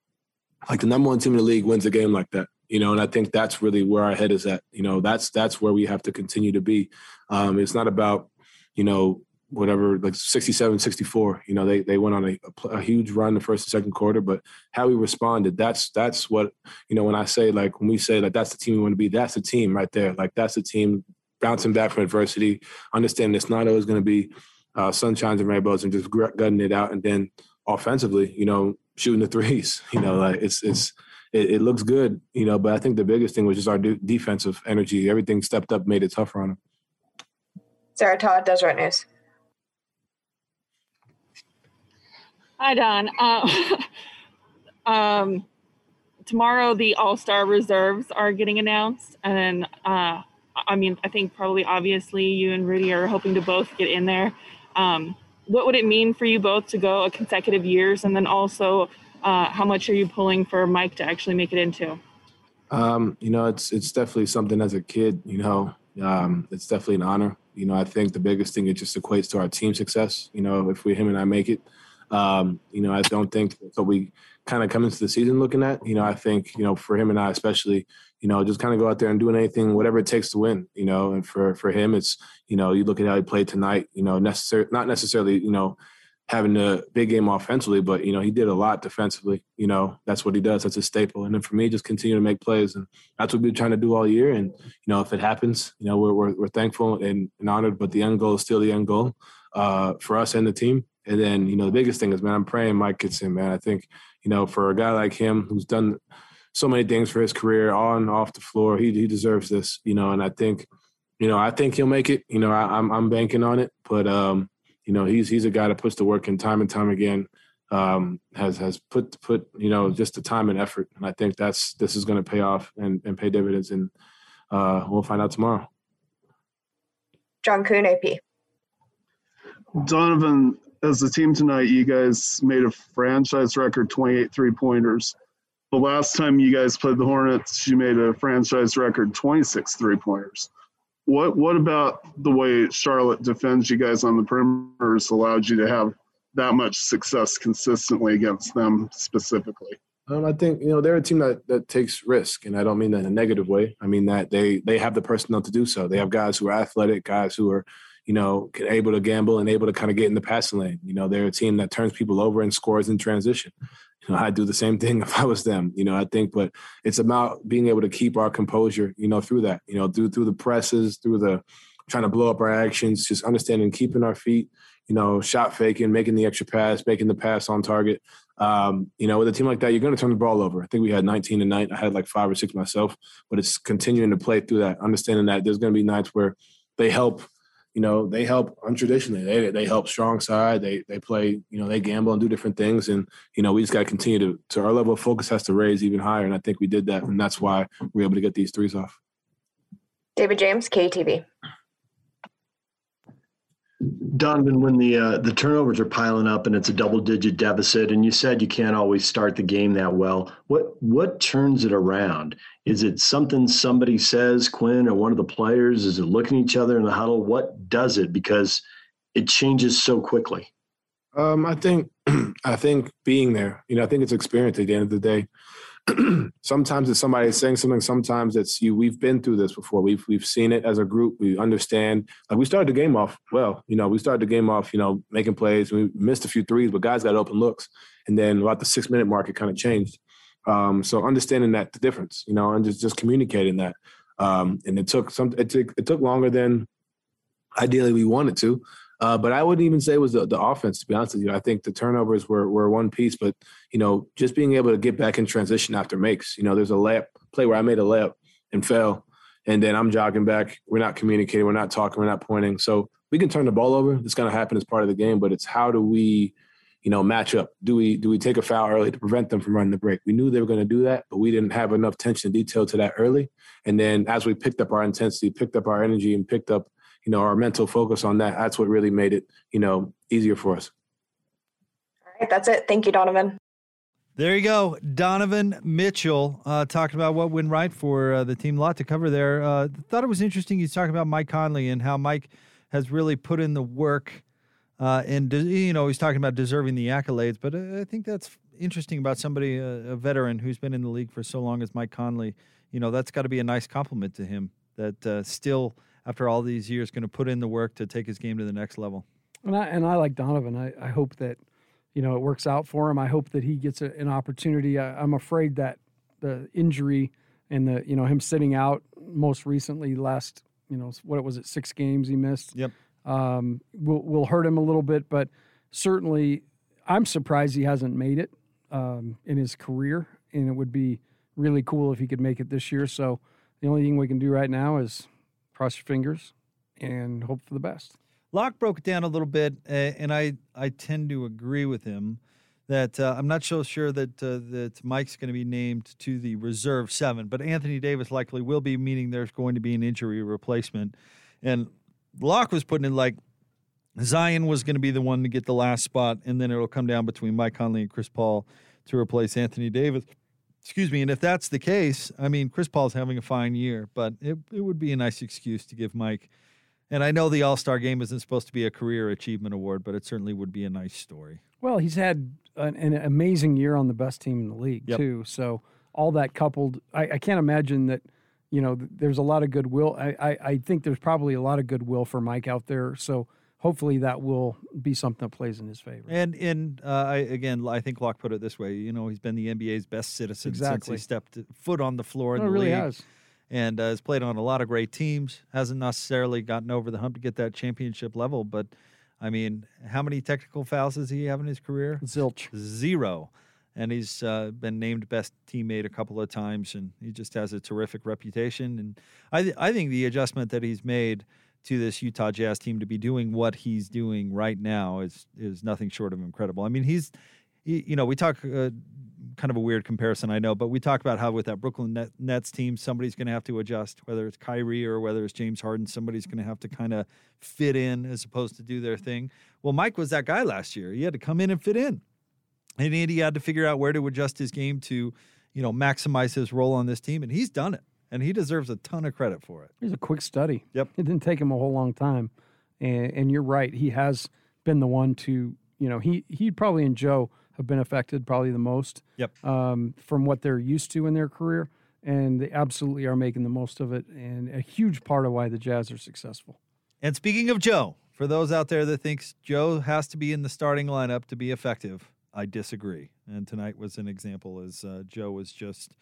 like the number one team in the league wins a game like that. You know, and I think that's really where our head is at. You know, that's that's where we have to continue to be. Um, it's not about, you know, whatever like 67 64 you know they they went on a, a, huge run the first and second quarter but how we responded that's that's what you know when i say like when we say like that's the team we want to be that's the team right there like that's the team bouncing back from adversity understanding it's not always going to be uh, sunshines and rainbows and just gutting it out and then offensively you know shooting the *laughs* threes you know like it's it's it, it looks good you know but i think the biggest thing was just our de- defensive energy everything stepped up made it tougher on them sarah todd deseret news Hi, Don. Uh, *laughs* um, tomorrow, the All Star reserves are getting announced, and uh, I mean, I think probably obviously you and Rudy are hoping to both get in there. Um, what would it mean for you both to go a consecutive years, and then also, uh, how much are you pulling for Mike to actually make it into? Um, you know, it's it's definitely something as a kid. You know, um, it's definitely an honor. You know, I think the biggest thing it just equates to our team success. You know, if we him and I make it. Um, you know, I don't think so. We kind of come into the season looking at. You know, I think you know for him and I especially, you know, just kind of go out there and doing anything, whatever it takes to win. You know, and for for him, it's you know, you look at how he played tonight. You know, necessary not necessarily you know having a big game offensively, but you know he did a lot defensively. You know that's what he does. That's a staple. And then for me, just continue to make plays, and that's what we've been trying to do all year. And you know if it happens, you know we're we're, we're thankful and, and honored. But the end goal is still the end goal uh, for us and the team. And then, you know, the biggest thing is, man, I'm praying Mike gets in, man. I think, you know, for a guy like him who's done so many things for his career on and off the floor, he he deserves this, you know. And I think, you know, I think he'll make it. You know, I, am I'm, I'm banking on it, but um, you know, he's he's a guy that puts the work in time and time again. Um, has has put put you know just the time and effort, and I think that's this is going to pay off and, and pay dividends, and uh, we'll find out tomorrow. John Kuhn, AP. Donovan, as a team tonight, you guys made a franchise record 28 three pointers. The last time you guys played the Hornets, you made a franchise record 26 three pointers. What what about the way Charlotte defends you guys on the perimeter has allowed you to have that much success consistently against them specifically? Um, I think you know they're a team that, that takes risk, and I don't mean that in a negative way. I mean that they they have the personnel to do so. They have guys who are athletic, guys who are you know, able to gamble and able to kind of get in the passing lane. You know, they're a team that turns people over and scores in transition. You know, I'd do the same thing *laughs* if I was them. You know, I think, but it's about being able to keep our composure. You know, through that. You know, through through the presses, through the trying to blow up our actions, just understanding keeping our feet. You know, shot faking, making the extra pass, making the pass on target. Um, you know, with a team like that, you're going to turn the ball over. I think we had 19 tonight. I had like five or six myself, but it's continuing to play through that, understanding that there's going to be nights where they help you know, they help untraditionally. They they help strong side. They they play, you know, they gamble and do different things. And, you know, we just gotta continue to to our level of focus has to raise even higher. And I think we did that. And that's why we are able to get these threes off. David James, KUTV. Donovan, when the uh, the turnovers are piling up and it's a double digit deficit, and you said you can't always start the game that well, what what turns it around? Is it something somebody says, Quin, or one of the players? Is it looking at each other in the huddle? What does it? Because it changes so quickly. Um, I think *clears throat* I think being there. You know, I think it's experience at the end of the day. *clears throat* sometimes it's somebody saying something. Sometimes it's you. We've been through this before. We've we've seen it as a group. We understand. Like we started the game off well. You know, we started the game off. You know, making plays. We missed a few threes, but guys got open looks. And then about the six minute mark, it kind of changed. Um, so understanding that the difference, you know, and just just communicating that. Um, and it took some. It took it took longer than ideally we wanted to. Uh, but I wouldn't even say it was the, the offense, to be honest with you. I think the turnovers were, were one piece, but, you know, just being able to get back in transition after makes. You know, there's a layup play where I made a layup and fell. and then I'm jogging back. We're not communicating. We're not talking. We're not pointing. So we can turn the ball over. It's going to happen as part of the game, but it's how do we, you know, matchup. Do we do we take a foul early to prevent them from running the break? We knew they were going to do that, but we didn't have enough attention and detail to that early. And then as we picked up our intensity, picked up our energy, and picked up, you know, our mental focus on that, that's what really made it, you know, easier for us. All right, that's it. Thank you, Donovan. There you go. Donovan Mitchell uh, talking about what went right for uh, the team. A lot to cover there. Uh, thought it was interesting. He's talking about Mike Conley and how Mike has really put in the work. Uh, and, you know, he's talking about deserving the accolades. But uh, I think that's interesting about somebody, uh, a veteran who's been in the league for so long as Mike Conley. You know, that's got to be a nice compliment to him that still, after all these years, going to put in the work to take his game to the next level. And I, and I like Donovan. I, I hope that you know it works out for him. I hope that he gets a, an opportunity. I, I'm afraid that the injury and the you know him sitting out most recently last you know what was it six games he missed. Yep. Um, will will hurt him a little bit, but certainly I'm surprised he hasn't made it um, in his career, and it would be really cool if he could make it this year. So the only thing we can do right now is cross your fingers and hope for the best. Locke broke it down a little bit, and I, I tend to agree with him that uh, I'm not so sure that uh, that Mike's going to be named to the reserve seven, but Anthony Davis likely will be, meaning there's going to be an injury replacement. And Locke was putting it like Zion was going to be the one to get the last spot, and then it'll come down between Mike Conley and Chris Paul to replace Anthony Davis. Excuse me. And if that's the case, I mean, Chris Paul's having a fine year, but it, it would be a nice excuse to give Mike – and I know the All Star game isn't supposed to be a career achievement award, but it certainly would be a nice story. Well, he's had an, an amazing year on the best team in the league yep. too. So all that coupled, I, I, can't imagine that. You know, there's a lot of goodwill. I, I, I think there's probably a lot of goodwill for Mike out there. So hopefully that will be something that plays in his favor. And in uh, I, again, I think Locke put it this way. You know, he's been the NBA's best citizen exactly. since he stepped foot on the floor in no, the really league. Has and uh, has played on a lot of great teams. Hasn't necessarily gotten over the hump to get that championship level, but I mean, how many technical fouls does he have in his career? Zilch. Zero. And he's uh, been named best teammate a couple of times, and he just has a terrific reputation. And I, th- I think the adjustment that he's made to this Utah Jazz team to be doing what he's doing right now is is nothing short of incredible. I mean, he's, he, you know, we talk uh, kind of a weird comparison, I know, but we talk about how with that Brooklyn Net, Nets team, somebody's going to have to adjust, whether it's Kyrie or whether it's James Harden, somebody's going to have to kind of fit in as opposed to do their thing. Well, Mike was that guy last year. He had to come in and fit in. And he had to figure out where to adjust his game to, you know, maximize his role on this team, and he's done it. And he deserves a ton of credit for it. He's a quick study. Yep. It didn't take him a whole long time. And, and you're right. He has been the one to, you know, he he probably and Joe have been affected probably the most. Yep. Um, from what they're used to in their career, and they absolutely are making the most of it, and a huge part of why the Jazz are successful. And speaking of Joe, for those out there that thinks Joe has to be in the starting lineup to be effective, I disagree. And tonight was an example as uh, Joe was just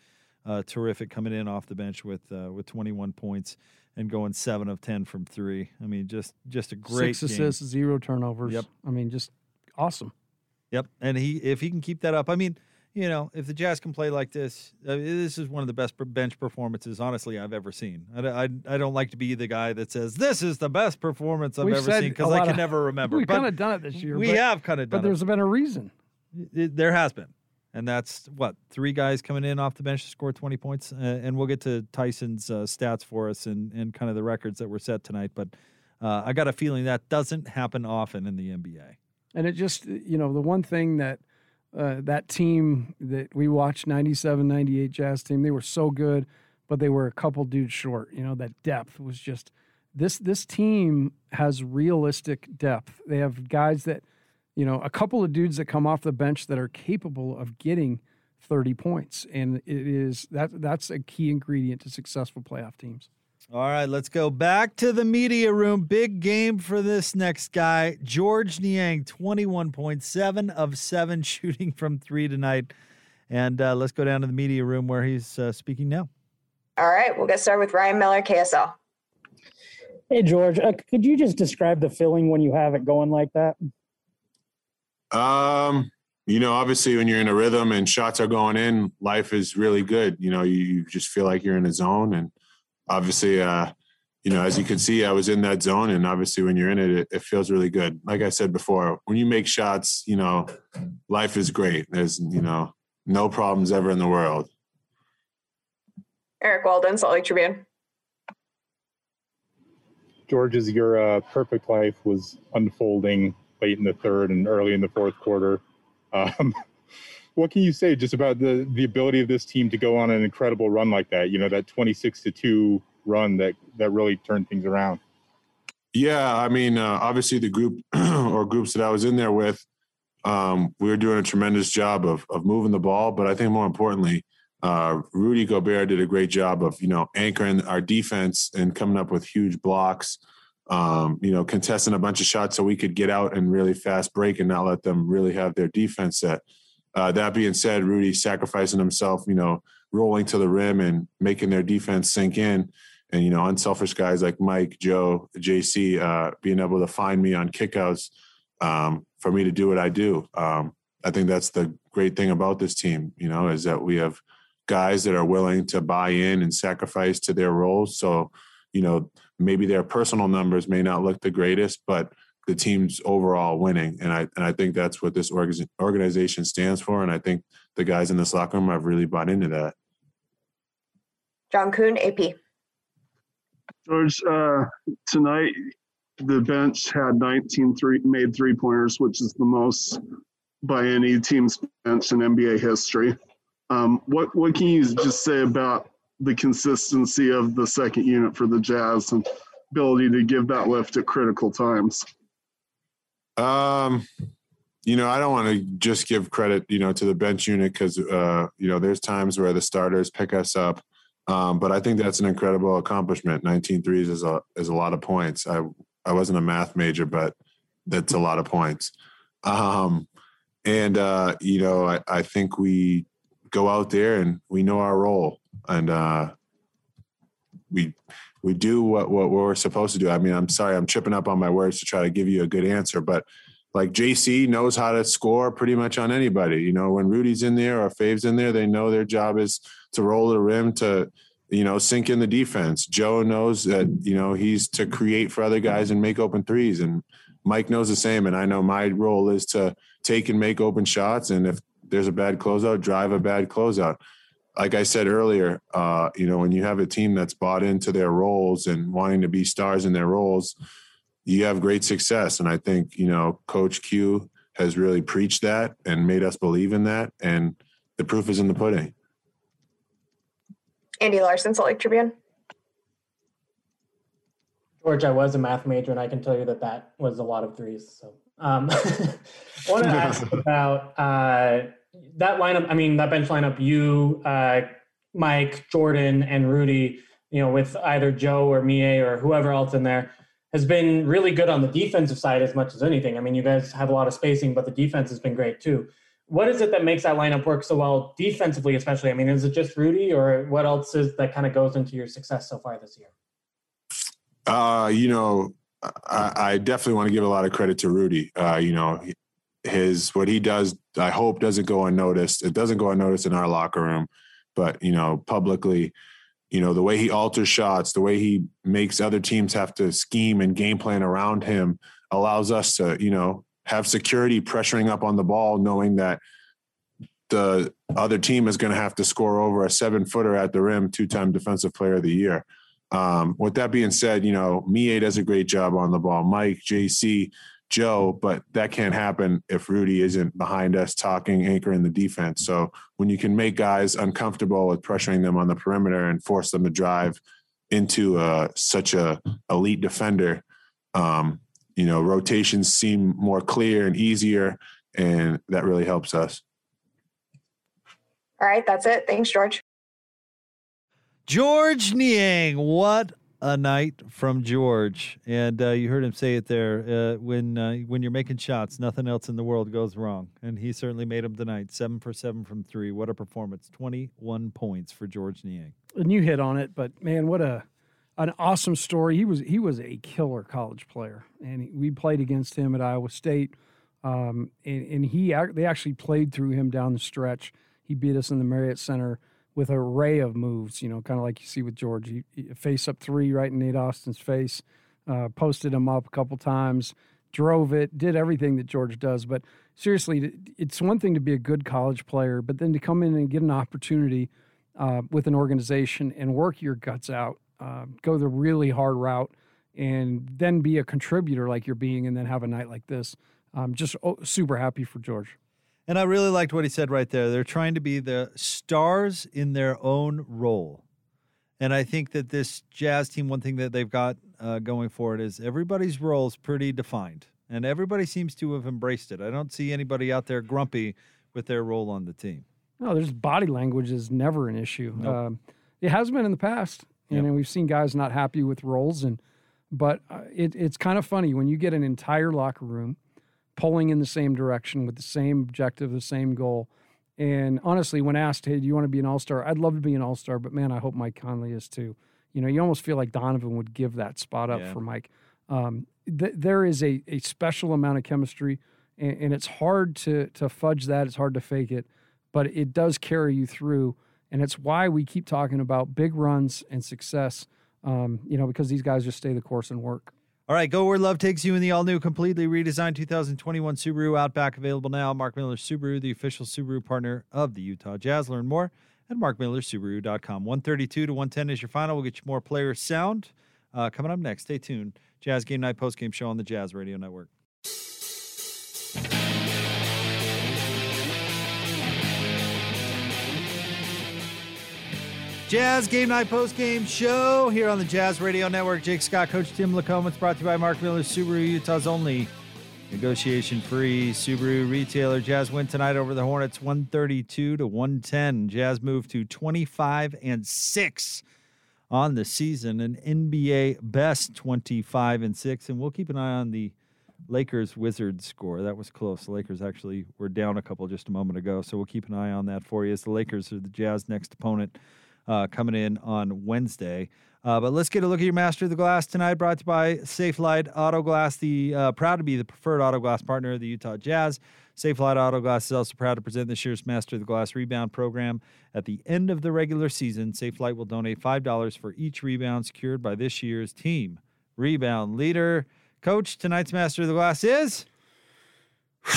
uh, terrific coming in off the bench with uh, with 21 points and going seven of 10 from three. I mean, just just a great six assists, game. zero turnovers. Yep. I mean, just awesome. Yep, and he if he can keep that up, I mean, you know, if the Jazz can play like this, uh, this is one of the best bench performances, honestly, I've ever seen. I, I, I don't like to be the guy that says this is the best performance I've We've ever seen because I can of, never remember. We've kind of done it this year. We but, have kind of done but there's it. been a reason. It, there has been, and that's what three guys coming in off the bench to score 20 points, uh, and we'll get to Tyson's uh, stats for us and and kind of the records that were set tonight. But uh, I got a feeling that doesn't happen often in the NBA. And it just, you know, the one thing that uh, that team that we watched 97 98 jazz team they were so good but they were a couple dudes short you know that depth was just this this team has realistic depth they have guys that you know a couple of dudes that come off the bench that are capable of getting 30 points and it is that that's a key ingredient to successful playoff teams all right, let's go back to the media room. Big game for this next guy. Georges Niang, 21.7 of 7 *laughs* shooting from three tonight. And uh, let's go down to the media room where he's uh, speaking now. All right, we'll get started with Ryan Miller, KSL. Hey, George, uh, could you just describe the feeling when you have it going like that? Um, you know, obviously when you're in a rhythm and shots are going in, life is really good. You know, you, you just feel like you're in a zone and obviously, uh, you know, as you can see, I was in that zone, and obviously, when you're in it, it, it feels really good. Like I said before, when you make shots, you know, life is great. There's, you know, no problems ever in the world. Eric Walden, Salt Lake Tribune. George's as your uh, perfect life was unfolding late in the third and early in the fourth quarter, um, *laughs* what can you say just about the the ability of this team to go on an incredible run like that? You know, that twenty six to two run that that really turned things around. Yeah, I mean, uh, obviously the group *clears throat* or groups that I was in there with, um, we were doing a tremendous job of of moving the ball, but I think more importantly, uh, Rudy Gobert did a great job of you know anchoring our defense and coming up with huge blocks. Um, you know, contesting a bunch of shots so we could get out and really fast break and not let them really have their defense set. Uh, that being said, Rudy sacrificing himself, you know, rolling to the rim and making their defense sink in. And, you know, unselfish guys like Mike, Joe, JC, uh, being able to find me on kickouts um, for me to do what I do. Um, I think that's the great thing about this team, you know, is that we have guys that are willing to buy in and sacrifice to their roles. So, you know, maybe their personal numbers may not look the greatest, but the team's overall winning. And I and I think that's what this organization stands for. And I think the guys in this locker room have really bought into that. John Kuhn, AP. George, uh, tonight the bench had 19 three made three pointers, which is the most by any team's bench in NBA history. Um, what what can you just say about the consistency of the second unit for the Jazz and ability to give that lift at critical times? Um, you know, I don't want to just give credit, you know, to the bench unit because, uh, you know, there's times where the starters pick us up. Um, but I think that's an incredible accomplishment. 19 threes is a is a lot of points. I I wasn't a math major, but that's a lot of points. Um, and uh, you know, I, I think we go out there and we know our role and uh, we we do what, what we're supposed to do. I mean, I'm sorry, I'm tripping up on my words to try to give you a good answer, but like JC knows how to score pretty much on anybody. You know, when Rudy's in there or Fave's in there, they know their job is to roll the rim to, you know, sink in the defense. Joe knows that, you know, he's to create for other guys and make open threes. And Mike knows the same. And I know my role is to take and make open shots. And if there's a bad closeout, drive a bad closeout. Like I said earlier, uh, you know, when you have a team that's bought into their roles and wanting to be stars in their roles, you have great success. And I think, you know, Coach Q has really preached that and made us believe in that. And the proof is in the pudding. Andy Larsen, Salt Lake Tribune. George, I was a math major, and I can tell you that that was a lot of threes. So um, *laughs* I want to *laughs* ask about uh, that lineup. I mean, that bench lineup. You, uh, Mike, Jordan, and Rudy. You know, with either Joe or Miye or whoever else in there, has been really good on the defensive side as much as anything. I mean, you guys have a lot of spacing, but the defense has been great too. What is it that makes that lineup work so well defensively, especially? I mean, is it just Rudy, or what else is that kind of goes into your success so far this year? Uh, you know, I, I, definitely want to give a lot of credit to Rudy. Uh, you know, his what he does, I hope doesn't go unnoticed. It doesn't go unnoticed in our locker room, but you know, publicly, you know, the way he alters shots, the way he makes other teams have to scheme and game plan around him allows us to, you know, have security pressuring up on the ball, knowing that the other team is going to have to score over a seven footer at the rim, two time defensive player of the year. Um, with that being said, you know, Miye does a great job on the ball. Mike, JC, Joe, but that can't happen if Rudy isn't behind us talking, anchoring the defense. So when you can make guys uncomfortable with pressuring them on the perimeter and force them to drive into uh, such a elite defender, um, you know, rotations seem more clear and easier, and that really helps us. All right, that's it. Thanks, George. Georges Niang, what a night from George, and uh, you heard him say it there. Uh, when uh, when you're making shots, nothing else in the world goes wrong, and he certainly made them tonight. Seven for seven from three. What a performance! Twenty-one points for Georges Niang. And you hit on it, but man, what a an awesome story. He was he was a killer college player, and he, we played against him at Iowa State, um, and, and he they actually played through him down the stretch. He beat us in the Marriott Center with an array of moves. You know, kind of like you see with George, he, he face up three right in Nate Austin's face, uh, posted him up a couple times, drove it, did everything that George does. But seriously, it's one thing to be a good college player, but then to come in and get an opportunity uh, with an organization and work your guts out, uh, go the really hard route, and then be a contributor like you're being, and then have a night like this. I'm just oh, super happy for George. And I really liked what he said right there. They're trying to be the stars in their own role. And I think that this Jazz team, one thing that they've got uh, going for it is everybody's role is pretty defined. And everybody seems to have embraced it. I don't see anybody out there grumpy with their role on the team. No, there's body language is never an issue. Nope. Um, it has been in the past, and Yep. we've seen guys not happy with roles. And but uh, it, it's kind of funny when you get an entire locker room pulling in the same direction with the same objective, the same goal. And honestly, when asked, "Hey, do you want to be an all star?" I'd love to be an all star, but man, I hope Mike Conley is too. You know, you almost feel like Donovan would give that spot up Yeah. for Mike. Um, th- there is a, a special amount of chemistry, and, and it's hard to to fudge that. It's hard to fake it, but it does carry you through, and it's why we keep talking about big runs and success. Um, you know, because these guys just stay the course and work. All right, go where love takes you in the all new, completely redesigned 2021 Subaru Outback available now. Mark Miller Subaru, the official Subaru partner of the Utah Jazz. Learn more at markmillersubaru.com. 132 to 110 is your final. We'll get you more player sound uh, coming up next. Stay tuned. Jazz Game Night post game show on the Jazz Radio Network. Jazz Game Night Post Game Show here on the Jazz Radio Network. Jake Scott, Coach Tim LaComb. It's brought to you by Mark Miller Subaru, Utah's only negotiation free Subaru retailer. Jazz win tonight over the Hornets 132 to 110. Jazz moved to 25 and 6 on the season, an NBA best 25 and 6. And we'll keep an eye on the Lakers Wizards score. That was close. The Lakers actually were down a couple just a moment ago. So we'll keep an eye on that for you as the Lakers are the Jazz next opponent uh, coming in on Wednesday. Uh, but let's get a look at your Master of the Glass tonight, brought to you by Safelite Auto Glass, the uh, proud to be the preferred auto glass partner of the Utah Jazz. Safelite Auto Glass is also proud to present this year's Master of the Glass rebound program. At the end of the regular season, Safelite will donate $5 for each rebound secured by this year's team rebound leader. Coach, tonight's Master of the Glass is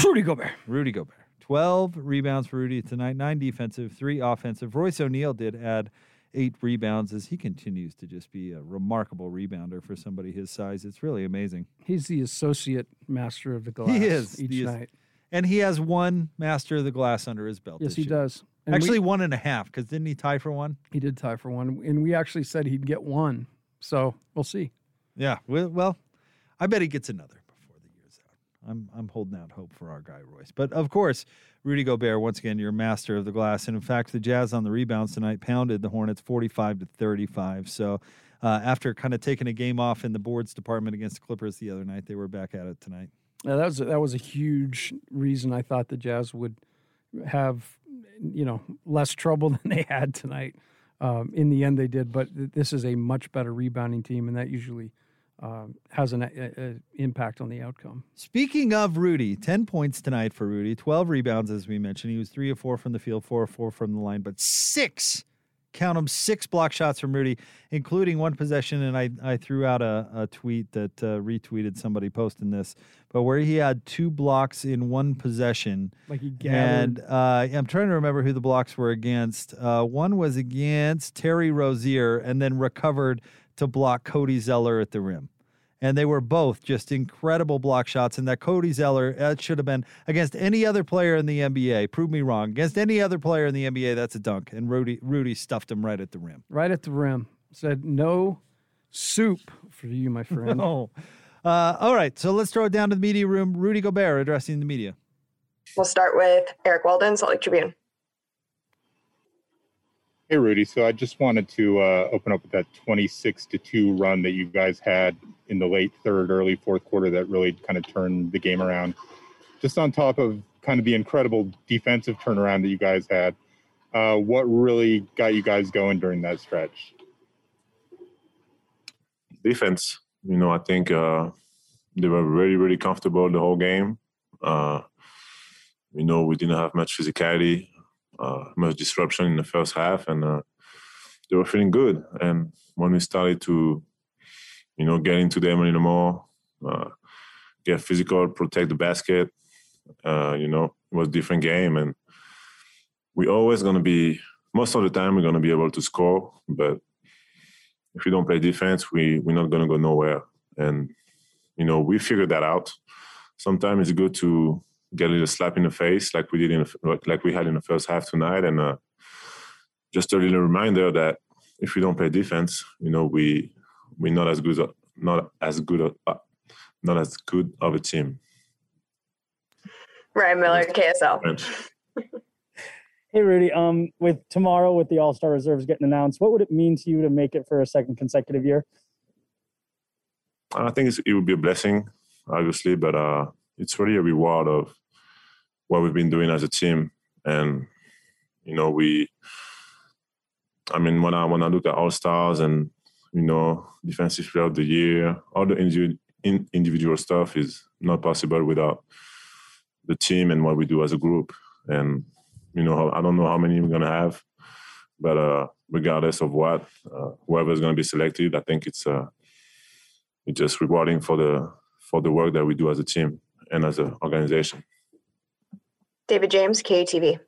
Rudy Gobert. Rudy Gobert. 12 rebounds for Rudy tonight, nine defensive, three offensive. Royce O'Neale did add eight rebounds as he continues to just be a remarkable rebounder for somebody his size. It's really amazing. He's the associate master of the glass. He is. each He is. night. And he has one Master of the Glass under his belt. Yes, he year. does. And we- Actually, one and a half, because didn't he tie for one? He did tie for one, and we actually said he'd get one. So we'll see. Yeah. Well I bet he gets another before the year's out. I'm I'm holding out hope for our guy Royce. But of course, Rudy Gobert, once again, your master of the glass. And in fact, the Jazz on the rebounds tonight pounded the Hornets 45 to 35. So uh, after kind of taking a game off in the boards department against the Clippers the other night, they were back at it tonight. Yeah, that was that was a huge reason I thought the Jazz would have, you know, less trouble *laughs* than they had tonight. Um, in the end, they did, but th- this is a much better rebounding team, and that usually um, has an a, a impact on the outcome. Speaking of Rudy, 10 points tonight for Rudy, 12 rebounds, as we mentioned. He was three of four from the field, four of four from the line, but six, count them, six block shots from Rudy, including one possession. And I, I threw out a, a tweet that uh, retweeted somebody posting this, but where he had two blocks in one possession. Like he And gathered. uh, I'm trying to remember who the blocks were against. Uh, one was against Terry Rozier and then recovered to block Cody Zeller at the rim. And they were both just incredible block shots. And that Cody Zeller, that should have been against any other player in the NBA. Prove me wrong. Against any other player in the NBA, that's a dunk. And Rudy, Rudy stuffed him right at the rim. right at the rim. Said no soup for you, my *laughs* friend. No. Uh, all right, so let's throw it down to the media room. Rudy Gobert addressing the media. We'll start with Eric Walden, Salt Lake Tribune. Hey, Rudy. So I just wanted to uh, open up with that 26 to 2 run that you guys had in the late third, early fourth quarter that really kind of turned the game around. Just on top of kind of the incredible defensive turnaround that you guys had, uh, what really got you guys going during that stretch? defense. You know, I think uh, they were really, really comfortable the whole game. Uh, you know, we didn't have much physicality much disruption in the first half, and uh, they were feeling good. And when we started to, you know, get into them a little more, uh, get physical, protect the basket, uh, you know, it was a different game. And we're always going to be, most of the time, we're going to be able to score. But if we don't play defense, we, we're not going to go nowhere. And, you know, we figured that out. Sometimes it's good to get a little slap in the face like we did in the, like we had in the first half tonight and uh, just a little reminder that if we don't play defense you know we we're not as good not as good uh, not as good of a team Ryan Miller, KSL. *laughs* Hey Rudy, um, with tomorrow with the All Star reserves getting announced, what would it mean to you to make it for a second consecutive year? I think it would be a blessing, obviously, but uh, it's really a reward of what we've been doing as a team. And you know, we, I mean, when I when I look at All Stars and you know, defensive player of the year, all the individual individual stuff is not possible without the team and what we do as a group. And you know, I don't know how many we're gonna have, but uh, regardless of what, uh, whoever is gonna be selected, I think it's uh, it's just rewarding for the for the work that we do as a team and as an organization. David James, KUTV.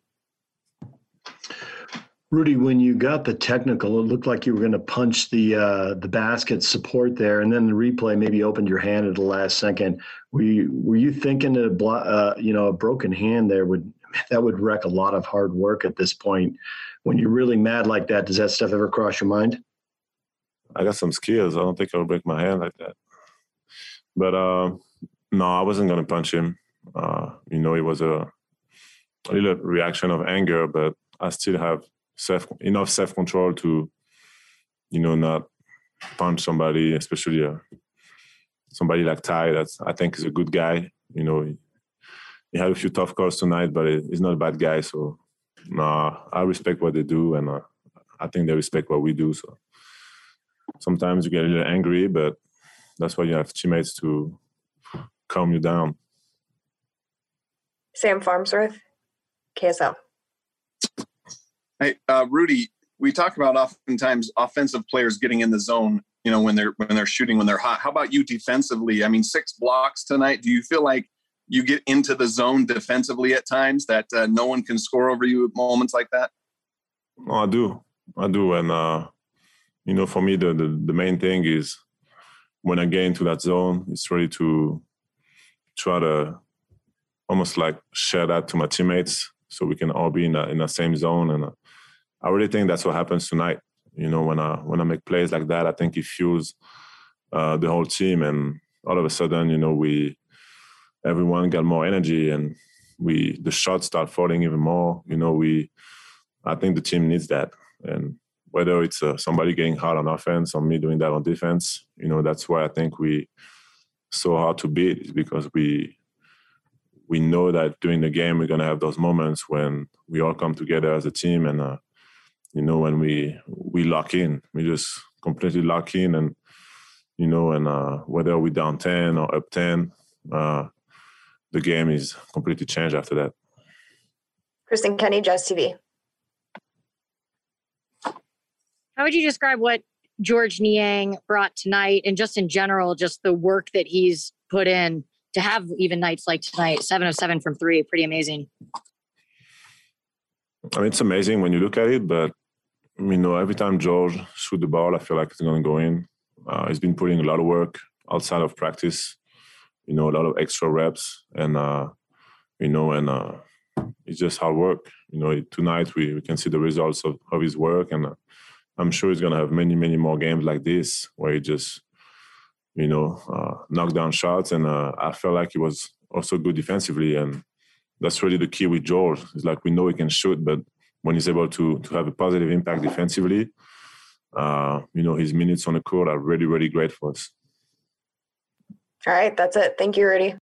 Rudy, when you got the technical, it looked like you were going to punch the uh, the basket support there, and then the replay maybe opened your hand at the last second. Were you were you thinking that a blo- uh, you know a broken hand there would *laughs* that would wreck a lot of hard work at this point? When you're really mad like that, does that stuff ever cross your mind? I got some skills. I don't think I'll break my hand like that. But uh, no, I wasn't going to punch him. Uh, you know, it was a, a little reaction of anger, but I still have self enough self control to, you know, not punch somebody, especially uh, somebody like Ty. That's I think is a good guy. You know, he, he had a few tough calls tonight, but he's not a bad guy. So, nah, I respect what they do, and uh, I think they respect what we do. So, sometimes you get a little angry, but that's why you have teammates to calm you down. Sam Farnsworth, KSL. Hey, uh, Rudy, we talk about oftentimes offensive players getting in the zone. You know, when they're when they're shooting when they're hot. How about you defensively? I mean, six blocks tonight. Do you feel like you get into the zone defensively at times that uh, no one can score over you at moments like that? Oh, I do, I do, and uh, you know, for me, the, the the main thing is when I get into that zone, it's really to try to almost like share that to my teammates so we can all be in the, in the same zone and. Uh, I really think that's what happens tonight. You know, when I when I make plays like that, I think it fuels uh, the whole team, and all of a sudden, you know, we everyone got more energy, and we the shots start falling even more. You know, we I think the team needs that, and whether it's uh, somebody getting hard on offense or me doing that on defense, you know, that's why I think we so hard to beat is because we we know that during the game we're gonna have those moments when we all come together as a team and. Uh, you know, when we we lock in, we just completely lock in, and you know, and uh, whether we're down ten or up ten, uh, the game is completely changed after that. Kristen Kenny, Jazz TV. How would you describe what Georges Niang brought tonight, and just in general, just the work that he's put in to have even nights like tonight, seven of seven from three, pretty amazing. I mean, it's amazing when you look at it, but you know, every time George shoot the ball, I feel like it's going to go in. Uh, he's been putting a lot of work outside of practice, you know, a lot of extra reps, and uh, you know, and uh, it's just hard work. You know, tonight we, we can see the results of, of his work, and uh, I'm sure he's going to have many, many more games like this where he just, you know, uh, knock down shots. And uh, I felt like he was also good defensively, and that's really the key with George. It's like we know he can shoot, but when he's able to to have a positive impact defensively, uh, you know, his minutes on the court are really, really great for us. All right, that's it. Thank you, Rudy.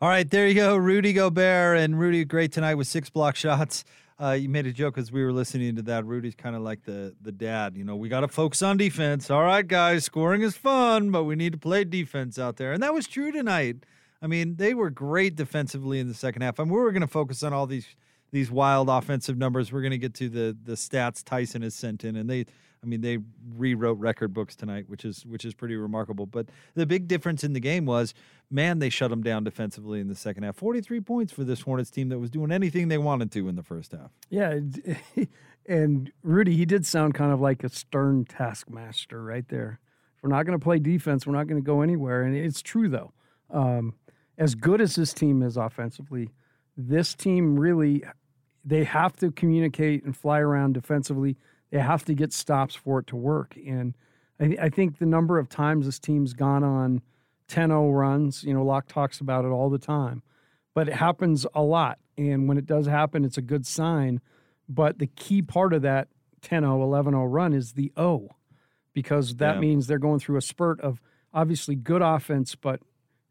All right, there you go, Rudy Gobert and Rudy. Great tonight with six block shots. Uh, you made a joke as we were listening to that. Rudy's kind of like the the dad. You know, we got to focus on defense. All right, guys, scoring is fun, but we need to play defense out there, and that was true tonight. I mean, they were great defensively in the second half. I mean, we were going to focus on all these these wild offensive numbers. We're going to get to the the stats Tyson has sent in, and they, I mean, they rewrote record books tonight, which is which is pretty remarkable. But the big difference in the game was, man, they shut them down defensively in the second half. Forty three points for this Hornets team that was doing anything they wanted to in the first half. Yeah, and *laughs* Rudy, he did sound kind of like a stern taskmaster right there. If we're not going to play defense, we're not going to go anywhere, and it's true though. Um, as good as this team is offensively, this team really they have to communicate and fly around defensively. They have to get stops for it to work, and I, I think the number of times this team's gone on 10-0 runs, you know, Locke talks about it all the time, but it happens a lot, and when it does happen, it's a good sign. But the key part of that 10 0, 11 0 run is the O, because that Yeah. means they're going through a spurt of obviously good offense, but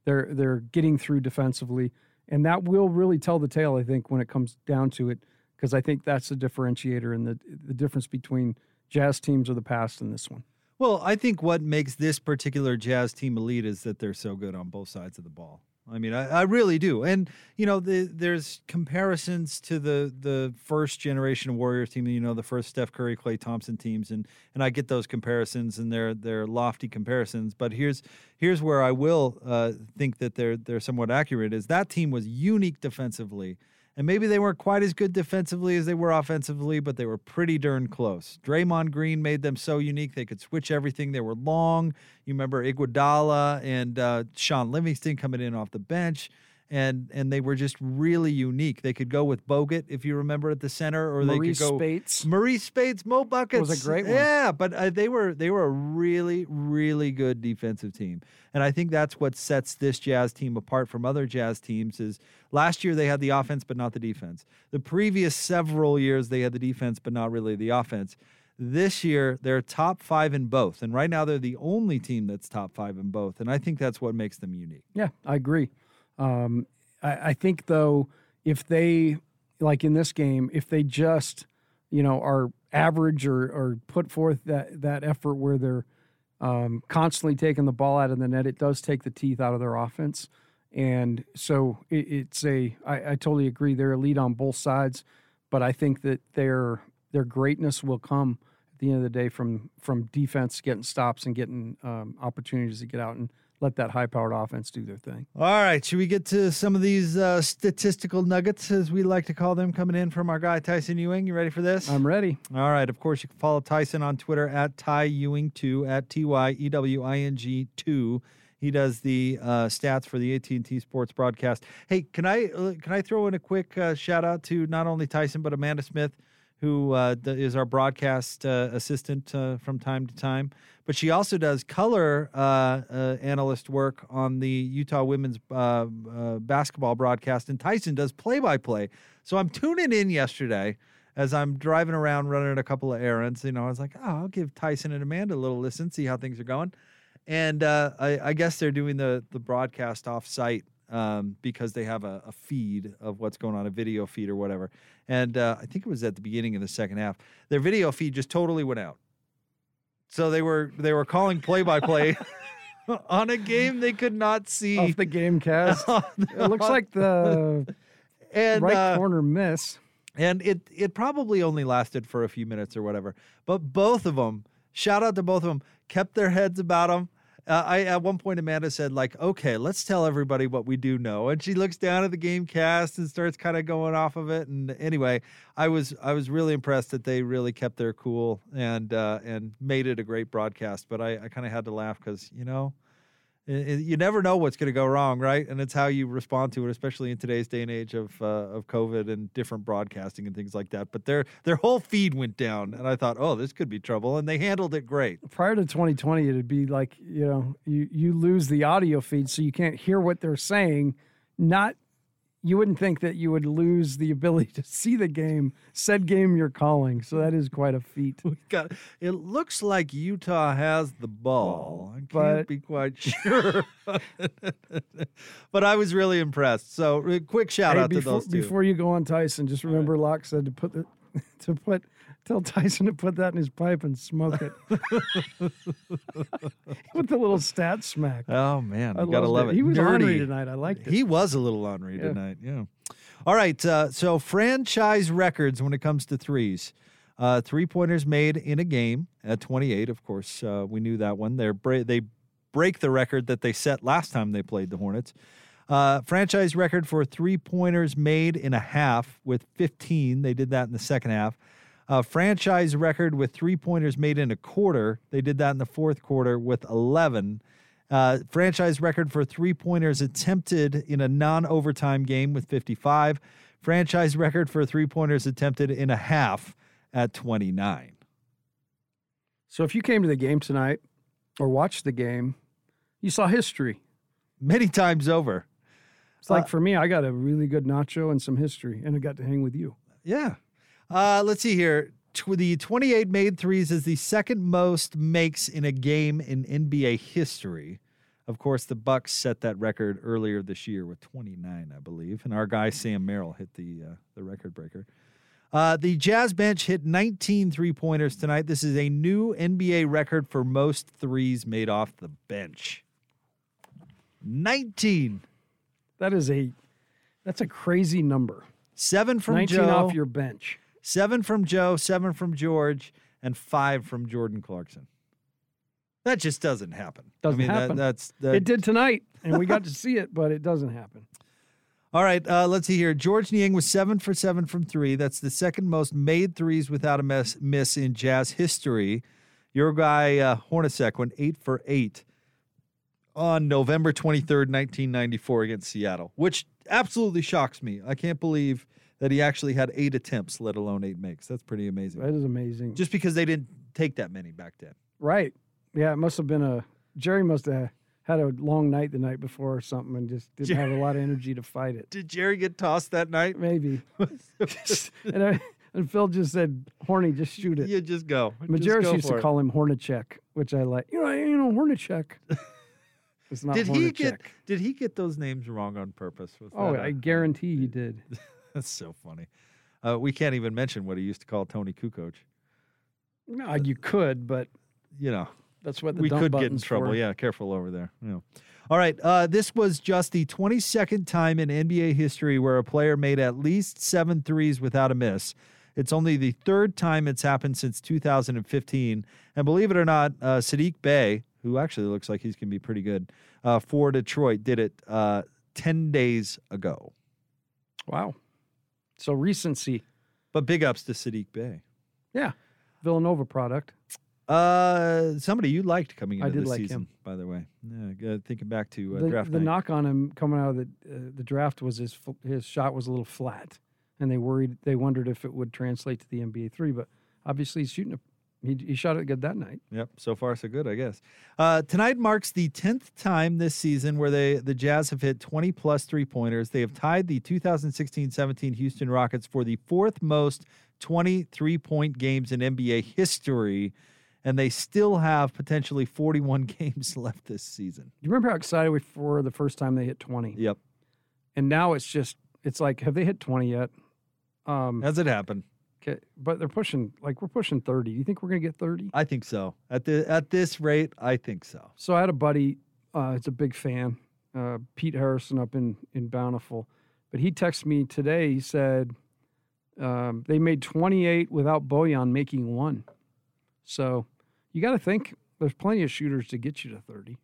they're they're getting through defensively. And that will really tell the tale, I think, when it comes down to it, because I think that's the differentiator and the the difference between Jazz teams of the past and this one. Well, I think what makes this particular Jazz team elite is that they're so good on both sides of the ball. I mean, I, I really do. And you know, the, there's comparisons to the the first generation Warriors team. You know, the first Steph Curry, Klay Thompson teams, and and I get those comparisons, and they're they're lofty comparisons. But here's here's where I will uh, think that they're they're somewhat accurate. Is that team was unique defensively. And maybe they weren't quite as good defensively as they were offensively, but they were pretty darn close. Draymond Green made them so unique they could switch everything. They were long. You remember Iguodala and uh, Shaun Livingston coming in off the bench, and and they were just really unique. They could go with Bogut if you remember at the center, or Marreese they could go Speights. Marreese Speights, Mo buckets Was a great one. Yeah, but uh, they were they were a really really good defensive team, and I think that's what sets this Jazz team apart from other Jazz teams. Is last year they had the offense but not the defense. The previous several years they had the defense but not really the offense. This year they're top five in both, and right now they're the only team that's top five in both, and I think that's what makes them unique. Yeah, I agree. Um, I, I think though, if they like in this game, if they just you know are average or or put forth that that effort where they're um, constantly taking the ball out of the net, it does take the teeth out of their offense. And so it, it's a I, I totally agree. They're elite on both sides, but I think that their their greatness will come at the end of the day from from defense getting stops and getting um, opportunities to get out and let that high powered offense do their thing. All right, should we get to some of these uh, statistical nuggets, as we like to call them, coming in from our guy Tyson Ewing? You ready for this? I'm ready. All right. Of course, you can follow Tyson on Twitter at Ty Ewing two at T Y E W I N G two. He does the uh, stats for the AT and T Sports broadcast. Hey, can I uh, can I throw in a quick uh, shout out to not only Tyson but Amanda Smith, who uh, is our broadcast uh, assistant uh, from time to time, but she also does color uh, uh, analyst work on the Utah women's uh, basketball broadcast, and Tyson does play by play. So I'm tuning in yesterday as I'm driving around running a couple of errands. You know, I was like, oh, I'll give Tyson and Amanda a little listen, see how things are going. And I, I guess they're doing the the broadcast off site um, because they have a, a feed of what's going on, a video feed or whatever. And uh, I think it was at the beginning of the second half. Their video feed just totally went out. So they were they were calling play by play on a game they could not see off the game cast. *laughs* it looks like the and right uh, corner miss. and it it probably only lasted for a few minutes or whatever. But both of them, shout out to both of them, kept their heads about them. Uh, I at one point Amanda said like, "Okay, let's tell everybody what we do know," and she looks down at the game cast and starts kind of going off of it. And anyway, I was I was really impressed that they really kept their cool and uh, and made it a great broadcast. But I, I kind of had to laugh because you know you never know what's going to go wrong, right? And it's how you respond to it, especially in today's day and age of uh, of COVID and different broadcasting and things like that. But their their whole feed went down, and I thought, oh, this could be trouble, and they handled it great. Prior to 2020, it'd be like you know you you lose the audio feed, so you can't hear what they're saying. Not you wouldn't think that you would lose the ability to see the game, said game you're calling. So that is quite a feat. *laughs* We got. It looks like Utah has the ball. I can't but- be quite *laughs* sure, but I was really impressed. So, quick shout Hey, out before, to those two. Before you go on Tyson, just remember Locke said to put the *laughs* to put tell Tyson to put that in his pipe and smoke it *laughs* with the little stat smack. Oh man, I you gotta love it. He was Nerdy. ornery tonight. I liked it. He was a little ornery Yeah. tonight. Yeah. All right. Uh, so franchise records when it comes to threes. Uh, three pointers made in a game at 28. Of course, uh, we knew that one. They're bra- they break the record that they set last time they played the Hornets. Uh, franchise record for three pointers made in a half with 15. They did that in the second half. Uh, franchise record with three pointers made in a quarter. They did that in the fourth quarter with 11. Uh, franchise record for three pointers attempted in a non overtime game with 55. Franchise record for three pointers attempted in a half at 29. So if you came to the game tonight or watched the game, you saw history. Many times over. It's like Uh, for me, I got a really good nacho and some history, and I got to hang with you. Yeah. Uh, let's see here. Tw- the 28 made threes is the second most makes in a game in NBA history. Of course, the Bucks set that record earlier this year with 29, I believe, and our guy Sam Merrill hit the uh, the record breaker. Uh, the Jazz bench hit 19 three pointers tonight. This is a new NBA record for most threes made off the bench. 19. That is a that's a crazy number. Seven from 19 Joe. off your bench. Seven from Joe, seven from George, and five from Jordan Clarkson. That just doesn't happen. Doesn't I mean, that- happen. that's that, it did tonight, and we got to see it, but it doesn't happen. *laughs* All right, uh, let's see here. Georges Niang was seven for seven from three. That's the second most made threes without a miss, miss in Jazz history. Your guy uh, Hornacek went eight for eight on November twenty third, nineteen ninety four, against Seattle, which absolutely shocks me. I can't believe that he actually had eight attempts, let alone eight makes. That's pretty amazing. That is amazing. Just because they didn't take that many back then. Right. Yeah, it must have been a Jerry must have had a long night the night before or something and just didn't have a lot of energy to fight it. Did Jerry get tossed that night? Maybe. *laughs* *laughs* and, I, and Phil just said, "Horny, just shoot it." You just go. Majerus used to it. call him Hornacek, which I like. You know, you know, Hornacek. *laughs* It's not did he get did he get those names wrong on purpose? Oh, that a- I guarantee he did. *laughs* That's so funny. Uh, we can't even mention what he used to call Toni Kukoc. No, you could, but You know, that's what the we could get in trouble. for. Yeah, careful over there. Yeah. All right. Uh, this was just the 22nd time in NBA history where a player made at least seven threes without a miss. It's only the third time it's happened since 2015. And believe it or not, uh, Sadiq Bey, who actually looks like he's going to be pretty good uh, for Detroit, did it uh, 10 days ago. Wow. So recency. But big ups to Sadiq Bey. Yeah. Villanova product. Uh, somebody you liked coming into I did the like season, him. by the way. Yeah, good. thinking back to uh, the, draft the night. knock on him coming out of the uh, the draft was his his shot was a little flat, and they worried they wondered if it would translate to the NBA three. But obviously, he's shooting. He he shot it good that night. Yep. So far, so good, I guess. Uh, tonight marks the tenth time this season where they the Jazz have hit 20 plus three pointers. They have tied the 2016-17 Houston Rockets for the fourth most 23 point games in NBA history, and they still have potentially 41 *laughs* games left this season. Do you remember how excited we were the first time they hit twenty? Yep. And now it's just it's like have they hit twenty yet? Um, Has it happened? Okay, but they're pushing like we're pushing thirty. Do You think we're gonna get thirty? I think so. At the at this rate, I think so. So I had a buddy, uh, it's a big fan, uh, Pete Harrison up in in Bountiful, but he texted me today. He said um, they made 28 without Bojan making one. So you got to think there's plenty of shooters to get you to 30.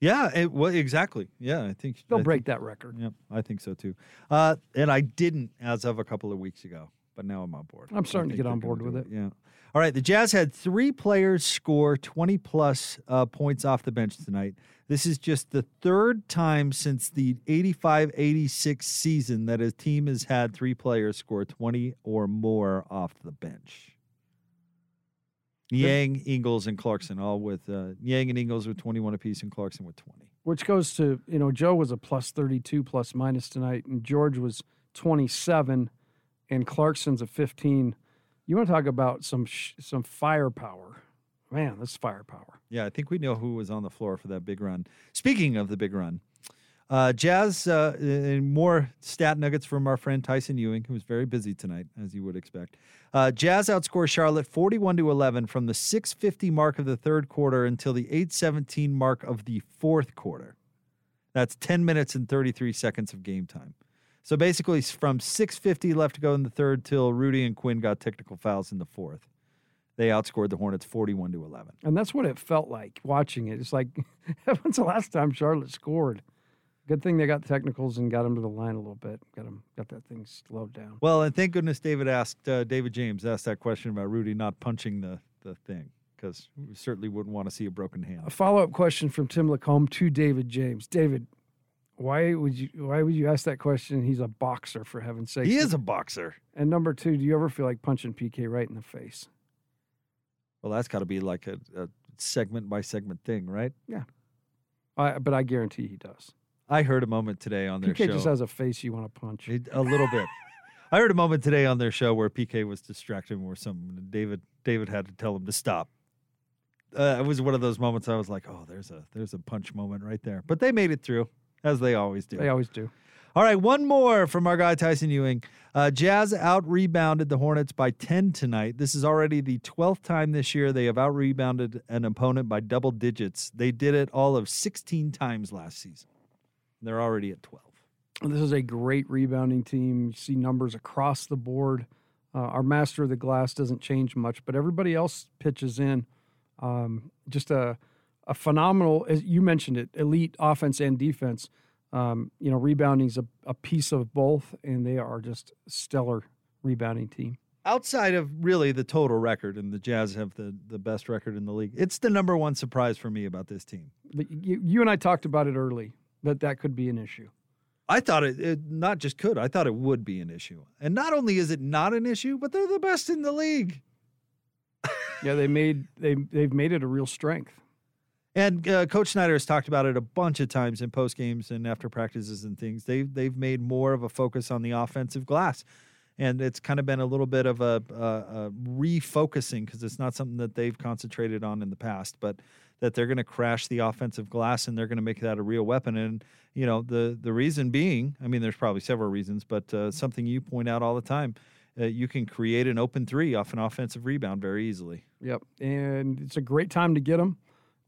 Yeah, it, well, exactly. Yeah, I think They'll I break think- that record. Yep, I think so too. Uh, and I didn't as of a couple of weeks ago, but now I'm on board. I'm starting to get on board with do it. Yeah. All right. The Jazz had three players score 20 plus uh, points off the bench tonight. This is just the third time since the 85 86 season that a team has had three players score 20 or more off the bench. Niang, Ingles, and Clarkson, all with uh, Niang and Ingles with 21 apiece, and Clarkson with 20. Which goes to, you know, Joe was a plus 32 plus minus tonight, and George was 27, and Clarkson's a 15. You want to talk about some sh- some firepower? Man, this firepower. Yeah, I think we know who was on the floor for that big run. Speaking of the big run, uh, Jazz, uh, and more stat nuggets from our friend Tyson Ewing, who was very busy tonight, as you would expect. Uh, Jazz outscore Charlotte 41 to 11 from the 650 mark of the third quarter until the 817 mark of the fourth quarter. That's 10 minutes and 33 seconds of game time. So basically, from 6:50 left to go in the third till Rudy and Quin got technical fouls in the fourth, they outscored the Hornets 41 to 11. And that's what it felt like watching it. It's like, *laughs* when's the last time Charlotte scored? Good thing they got technicals and got them to the line a little bit. Got them, got that thing slowed down. Well, and thank goodness David asked uh, David James asked that question about Rudy not punching the the thing because we certainly wouldn't want to see a broken hand. A follow up question from Tim LaComb to David James. David, why would you why would you ask that question? He's a boxer for heaven's sake. He is a boxer. And number two, do you ever feel like punching PK right in the face? Well, that's got to be like a, a segment by segment thing, right? Yeah. I, but I guarantee he does. I heard a moment today on their PK show. PK just has a face you want to punch. It- a little bit. *laughs* I heard a moment today on their show where PK was distracting or something. And David David had to tell him to stop. Uh, it was one of those moments I was like, "Oh, there's a there's a punch moment right there." But they made it through, as they always do. They always do. All right, one more from our guy Tyson Ewing. Uh, Jazz out rebounded the Hornets by 10 tonight. This is already the 12th time this year they have out rebounded an opponent by double digits. They did it all of 16 times last season. They're already at 12. This is a great rebounding team. You see numbers across the board. Uh, our master of the glass doesn't change much, but everybody else pitches in. Um, just a a phenomenal, as you mentioned it, elite offense and defense. Um, you know, rebounding is a, a piece of both, and they are just stellar rebounding team. Outside of really the total record, and the Jazz have the, the best record in the league, it's the number one surprise for me about this team. But you, you and I talked about it early that that could be an issue. I thought it, it not just could, I thought it would be an issue. And not only is it not an issue, but they're the best in the league. Yeah, they made they they've made it a real strength. And uh, Coach Snyder has talked about it a bunch of times in post games and after practices and things. They've they've made more of a focus on the offensive glass, and it's kind of been a little bit of a, a, a refocusing because it's not something that they've concentrated on in the past, but that they're going to crash the offensive glass and they're going to make that a real weapon. And you know the the reason being, I mean, there's probably several reasons, but uh, something you point out all the time. Uh, you can create an open three off an offensive rebound very easily. Yep, and it's a great time to get them.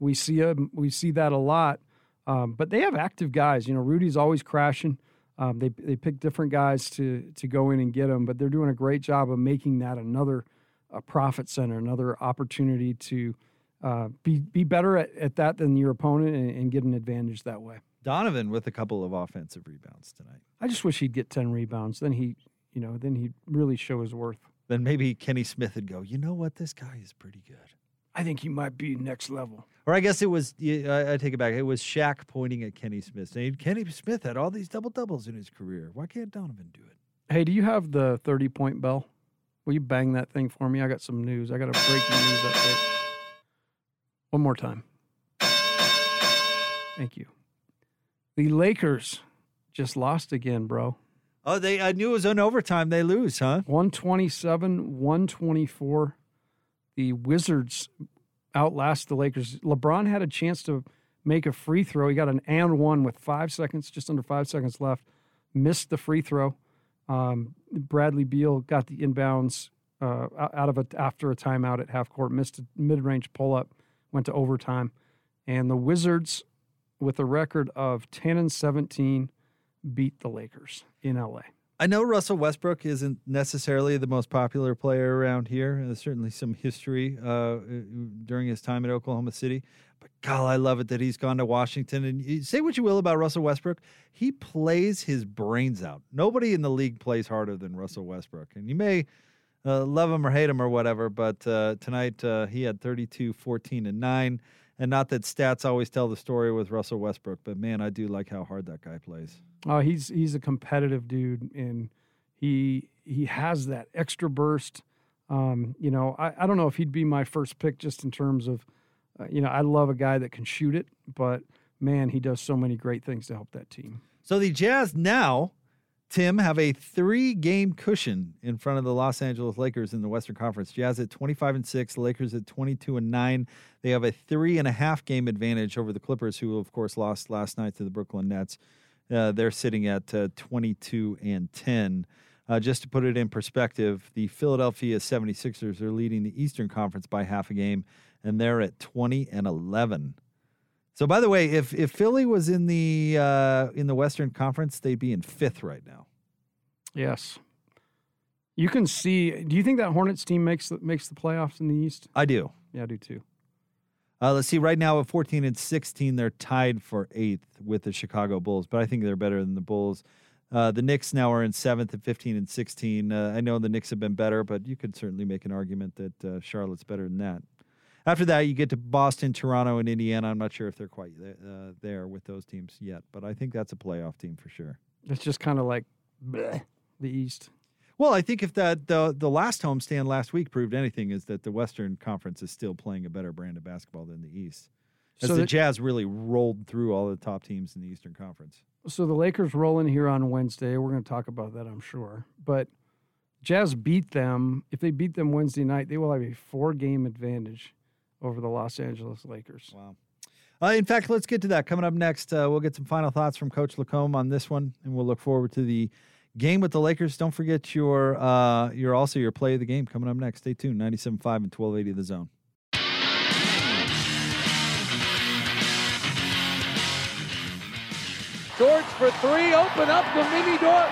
We see them. We see that a lot. Um, but they have active guys. You know, Rudy's always crashing. Um, they they pick different guys to to go in and get them, but they're doing a great job of making that another a profit center, another opportunity to uh, be be better at, at that than your opponent and, and get an advantage that way. Donovan with a couple of offensive rebounds tonight. I just wish he'd get ten rebounds. Then he, you know, then he'd really show his worth. Then maybe Kenny Smith would go, you know what, this guy is pretty good. I think he might be next level. Or I guess it was, I, I take it back. It was Shaq pointing at Kenny Smith saying, Kenny Smith had all these double doubles in his career. Why can't Donovan do it? Hey, do you have the 30 point bell? Will you bang that thing for me? I got some news. I got a breaking news update. One more time. Thank you. The Lakers just lost again, bro. Oh, they I knew it was an overtime. They lose, huh? 127, 124. The Wizards outlast the Lakers. LeBron had a chance to make a free throw. He got an and one with five seconds, just under five seconds left. Missed the free throw. Um, Bradley Beal got the inbounds uh, out of it after a timeout at half court. Missed a mid range pull up. Went to overtime, and the Wizards, with a record of ten and seventeen, beat the Lakers in LA. I know Russell Westbrook isn't necessarily the most popular player around here. There's certainly some history uh, during his time at Oklahoma City. But God, I love it that he's gone to Washington. And say what you will about Russell Westbrook, he plays his brains out. Nobody in the league plays harder than Russell Westbrook. And you may uh, love him or hate him or whatever, but uh, tonight uh, he had 32, 14, and 9. And not that stats always tell the story with Russell Westbrook, but man, I do like how hard that guy plays. Oh, he's he's a competitive dude, and he he has that extra burst. Um, you know, I, I don't know if he'd be my first pick just in terms of, uh, you know, I love a guy that can shoot it, but man, he does so many great things to help that team. So the Jazz now, Tim, have a three game cushion in front of the Los Angeles Lakers in the Western Conference. Jazz at 25 and 6, Lakers at 22 and 9. They have a three and a half game advantage over the Clippers, who, of course, lost last night to the Brooklyn Nets. Uh, they're sitting at uh, 22 and 10. Uh, just to put it in perspective, the Philadelphia 76ers are leading the Eastern Conference by half a game, and they're at 20 and 11. So, by the way, if if Philly was in the uh, in the Western Conference, they'd be in fifth right now. Yes. You can see. Do you think that Hornets team makes the, makes the playoffs in the East? I do. Yeah, I do too. Uh, let's see. Right now, at 14 and 16, they're tied for eighth with the Chicago Bulls, but I think they're better than the Bulls. Uh, the Knicks now are in seventh at 15 and 16. Uh, I know the Knicks have been better, but you could certainly make an argument that uh, Charlotte's better than that. After that, you get to Boston, Toronto, and Indiana. I'm not sure if they're quite uh, there with those teams yet, but I think that's a playoff team for sure. It's just kind of like bleh, the East. Well, I think if that the the last homestand last week proved anything, is that the Western Conference is still playing a better brand of basketball than the East. As So the that- Jazz really rolled through all the top teams in the Eastern Conference. So the Lakers roll in here on Wednesday. We're going to talk about that, I'm sure. But Jazz beat them. If they beat them Wednesday night, they will have a four game advantage over the Los Angeles Lakers. Wow. Uh, in fact, let's get to that coming up next. Uh, we'll get some final thoughts from Coach LaComb on this one, and we'll look forward to the game with the Lakers. Don't forget your uh, your also your play of the game coming up next. Stay tuned. 97.5 and 1280 the zone. George for three, open up the mini door,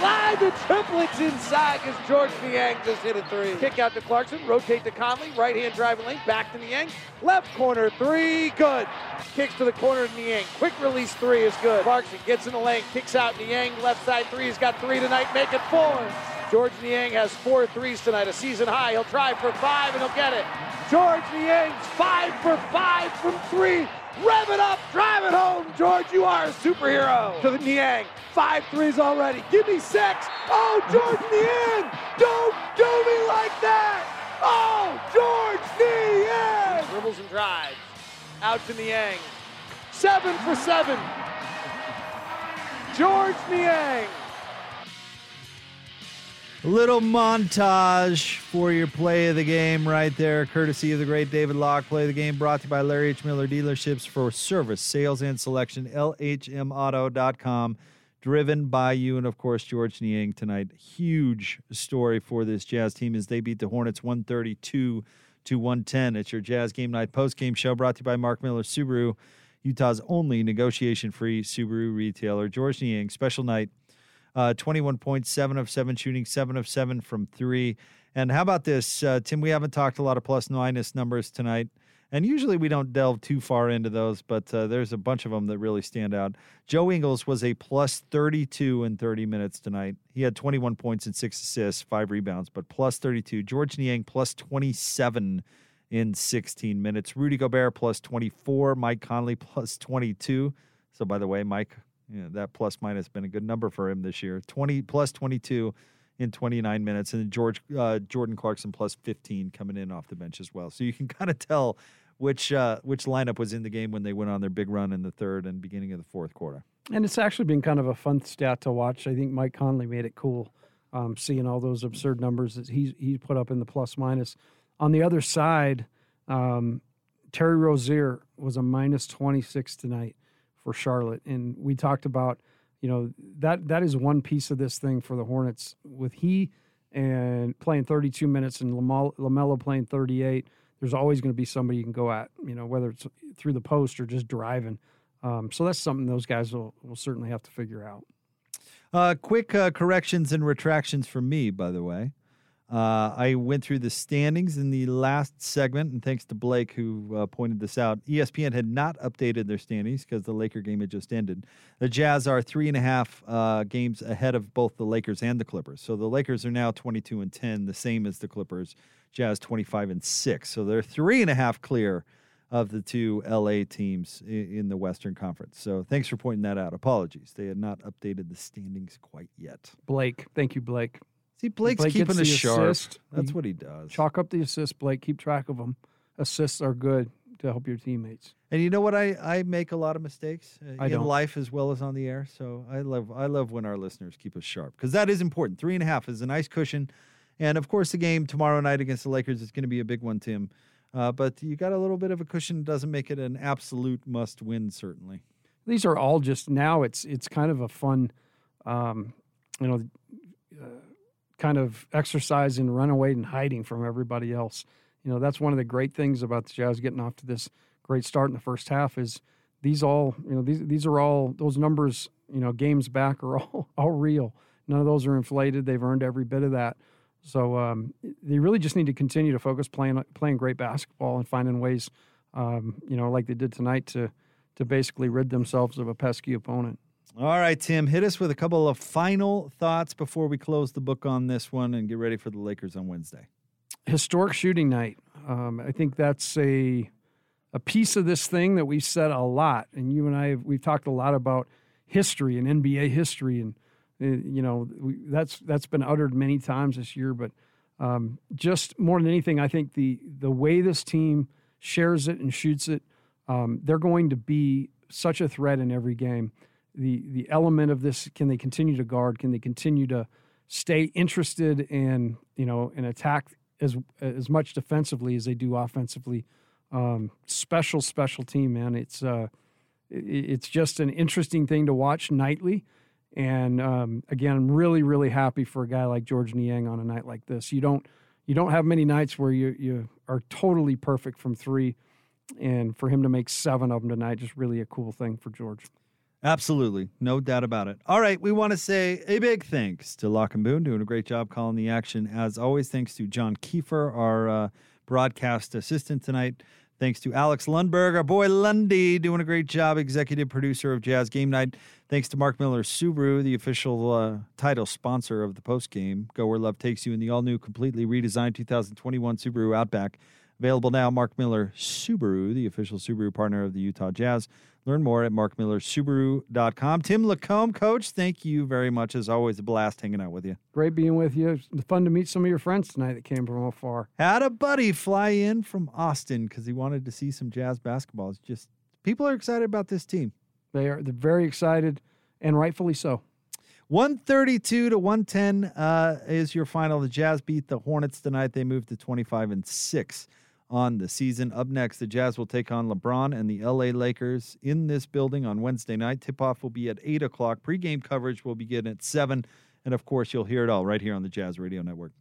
slide the triplets inside because Georges Niang just hit a three. Kick out to Clarkson, rotate to Conley, right hand driving lane, back to Niang, left corner three, good. Kicks to the corner of Niang, quick release three is good. Clarkson gets in the lane, kicks out Niang, left side three, he's got three tonight, make it four. Georges Niang has four threes tonight, a season high. He'll try for five and he'll get it. Georges Niang's five for five from three. Rev it up, drive it home, George. You are a superhero. To the Niang, five threes already. Give me six. Oh, Georges Niang, don't do me like that. Oh, Georges Niang. Dribbles and drives. Out to Niang. Seven for seven. Georges Niang. Little montage for your play of the game right there, courtesy of the great David Locke. Play of the game brought to you by Larry H. Miller Dealerships for service, sales, and selection. LHMauto.com. Driven by you and, of course, Georges Niang tonight. Huge story for this Jazz team as they beat the Hornets 132 to 110. It's your Jazz Game Night post game show brought to you by Mark Miller Subaru, Utah's only negotiation free Subaru retailer. Georges Niang, special night uh, 21 points, seven of seven shooting, seven of seven from three. And how about this, uh, Tim? We haven't talked a lot of plus minus numbers tonight. And usually we don't delve too far into those, but uh, there's a bunch of them that really stand out. Joe Ingles was a plus 32 in 30 minutes tonight. He had 21 points and six assists, five rebounds, but plus 32. Georges Niang plus 27 in 16 minutes. Rudy Gobert plus 24. Mike Conley plus 22. So, by the way, Mike, yeah, that plus minus been a good number for him this year. 20 plus 22 in 29 minutes, and George uh, Jordan Clarkson plus 15 coming in off the bench as well. So you can *laughs* kind of tell which uh, which lineup was in the game when they went on their big run in the third and beginning of the fourth quarter. And it's actually been kind of a fun stat to watch. I think Mike Conley made it cool, um, seeing all those absurd numbers that he he put up in the plus minus. On the other side, um, Terry Rozier was a minus twenty six tonight for Charlotte, and we talked about you know that that is one piece of this thing for the Hornets with he and playing thirty two minutes and LaMelo, playing thirty eight. There's always going to be somebody you can go at, you know, whether it's through the post or just driving. Um, so that's something those guys will, will certainly have to figure out. Uh, quick uh, corrections and retractions from me, by the way. Uh, I went through the standings in the last segment, and thanks to Blake who uh, pointed this out. ESPN had not updated their standings because the Laker game had just ended. The Jazz are three and a half uh, games ahead of both the Lakers and the Clippers. So the Lakers are now 22 and 10, the same as the Clippers. Jazz 25 and six. So they're three and a half clear of the two LA teams i- in the Western Conference. So thanks for pointing that out. Apologies. They had not updated the standings quite yet. Blake, thank you, Blake. See, Blake's Blake keeping us the sharp. assist. That's what he does. Chalk up the assists, Blake. Keep track of them. Assists are good to help your teammates. And you know what? I, I make a lot of mistakes uh, in don't. life as well as on the air. So I love I love when our listeners keep us sharp because that is important. Three and a half is a nice cushion, and of course the game tomorrow night against the Lakers is going to be a big one, Tim. Uh, but you got a little bit of a cushion. Doesn't make it an absolute must win, certainly. These are all just now. It's it's kind of a fun, um, you know, uh, kind of exercise in runaway and hiding from everybody else. You know, that's one of the great things about the Jazz getting off to this great start in the first half is these all you know these these are all those numbers you know games back are *laughs* all all real None of those are inflated. They've earned every bit of that. So um, they really just need to continue to focus playing playing great basketball and finding ways, um, you know, like they did tonight to to basically rid themselves of a pesky opponent. All right, Tim, hit us with a couple of final thoughts before we close the book on this one and get ready for the Lakers on Wednesday. Historic shooting night. Um, I think that's a a piece of this thing that we've said a lot, and you and I have, we've talked a lot about history and NBA history, and uh, you know we, that's that's been uttered many times this year. But um, just more than anything, I think the the way this team shares it and shoots it, um, they're going to be such a threat in every game. The the element of this can they continue to guard? Can they continue to stay interested in you know and attack as as much defensively as they do offensively? Um, special, special team, man. It's uh, it's just an interesting thing to watch nightly. And um, again, I'm really, really happy for a guy like Georges Niang on a night like this. You don't you don't have many nights where you you are totally perfect from three, and for him to make seven of them tonight, just really a cool thing for George. Absolutely. No doubt about it. All right. We want to say a big thanks to Locke and Boone, doing a great job calling the action. As always, thanks to John Kiefer, our uh, broadcast assistant tonight. Thanks to Alex Lundberg, our boy Lundy, doing a great job, executive producer of Jazz Game Night. Thanks to Mark Miller Subaru, the official uh, title sponsor of the post game. Go where love takes you in the all new, completely redesigned 2021 Subaru Outback. Available now, Mark Miller Subaru, the official Subaru partner of the Utah Jazz. Learn more at markmillersubaru.com. Tim LaComb, coach, thank you very much. As always, a blast hanging out with you. Great being with you. Fun to meet some of your friends tonight that came from afar. Had a buddy fly in from Austin because he wanted to see some Jazz basketball. It's just people are excited about this team. They are they're very excited, and rightfully so. 132 to 110 uh, is your final. The Jazz beat the Hornets tonight. They moved to 25 and 6 on the season. Up next, the Jazz will take on LeBron and the LA Lakers in this building on Wednesday night. Tip off will be at 8 o'clock. Pre-game coverage will begin at 7. And of course, you'll hear it all right here on the Jazz Radio Network.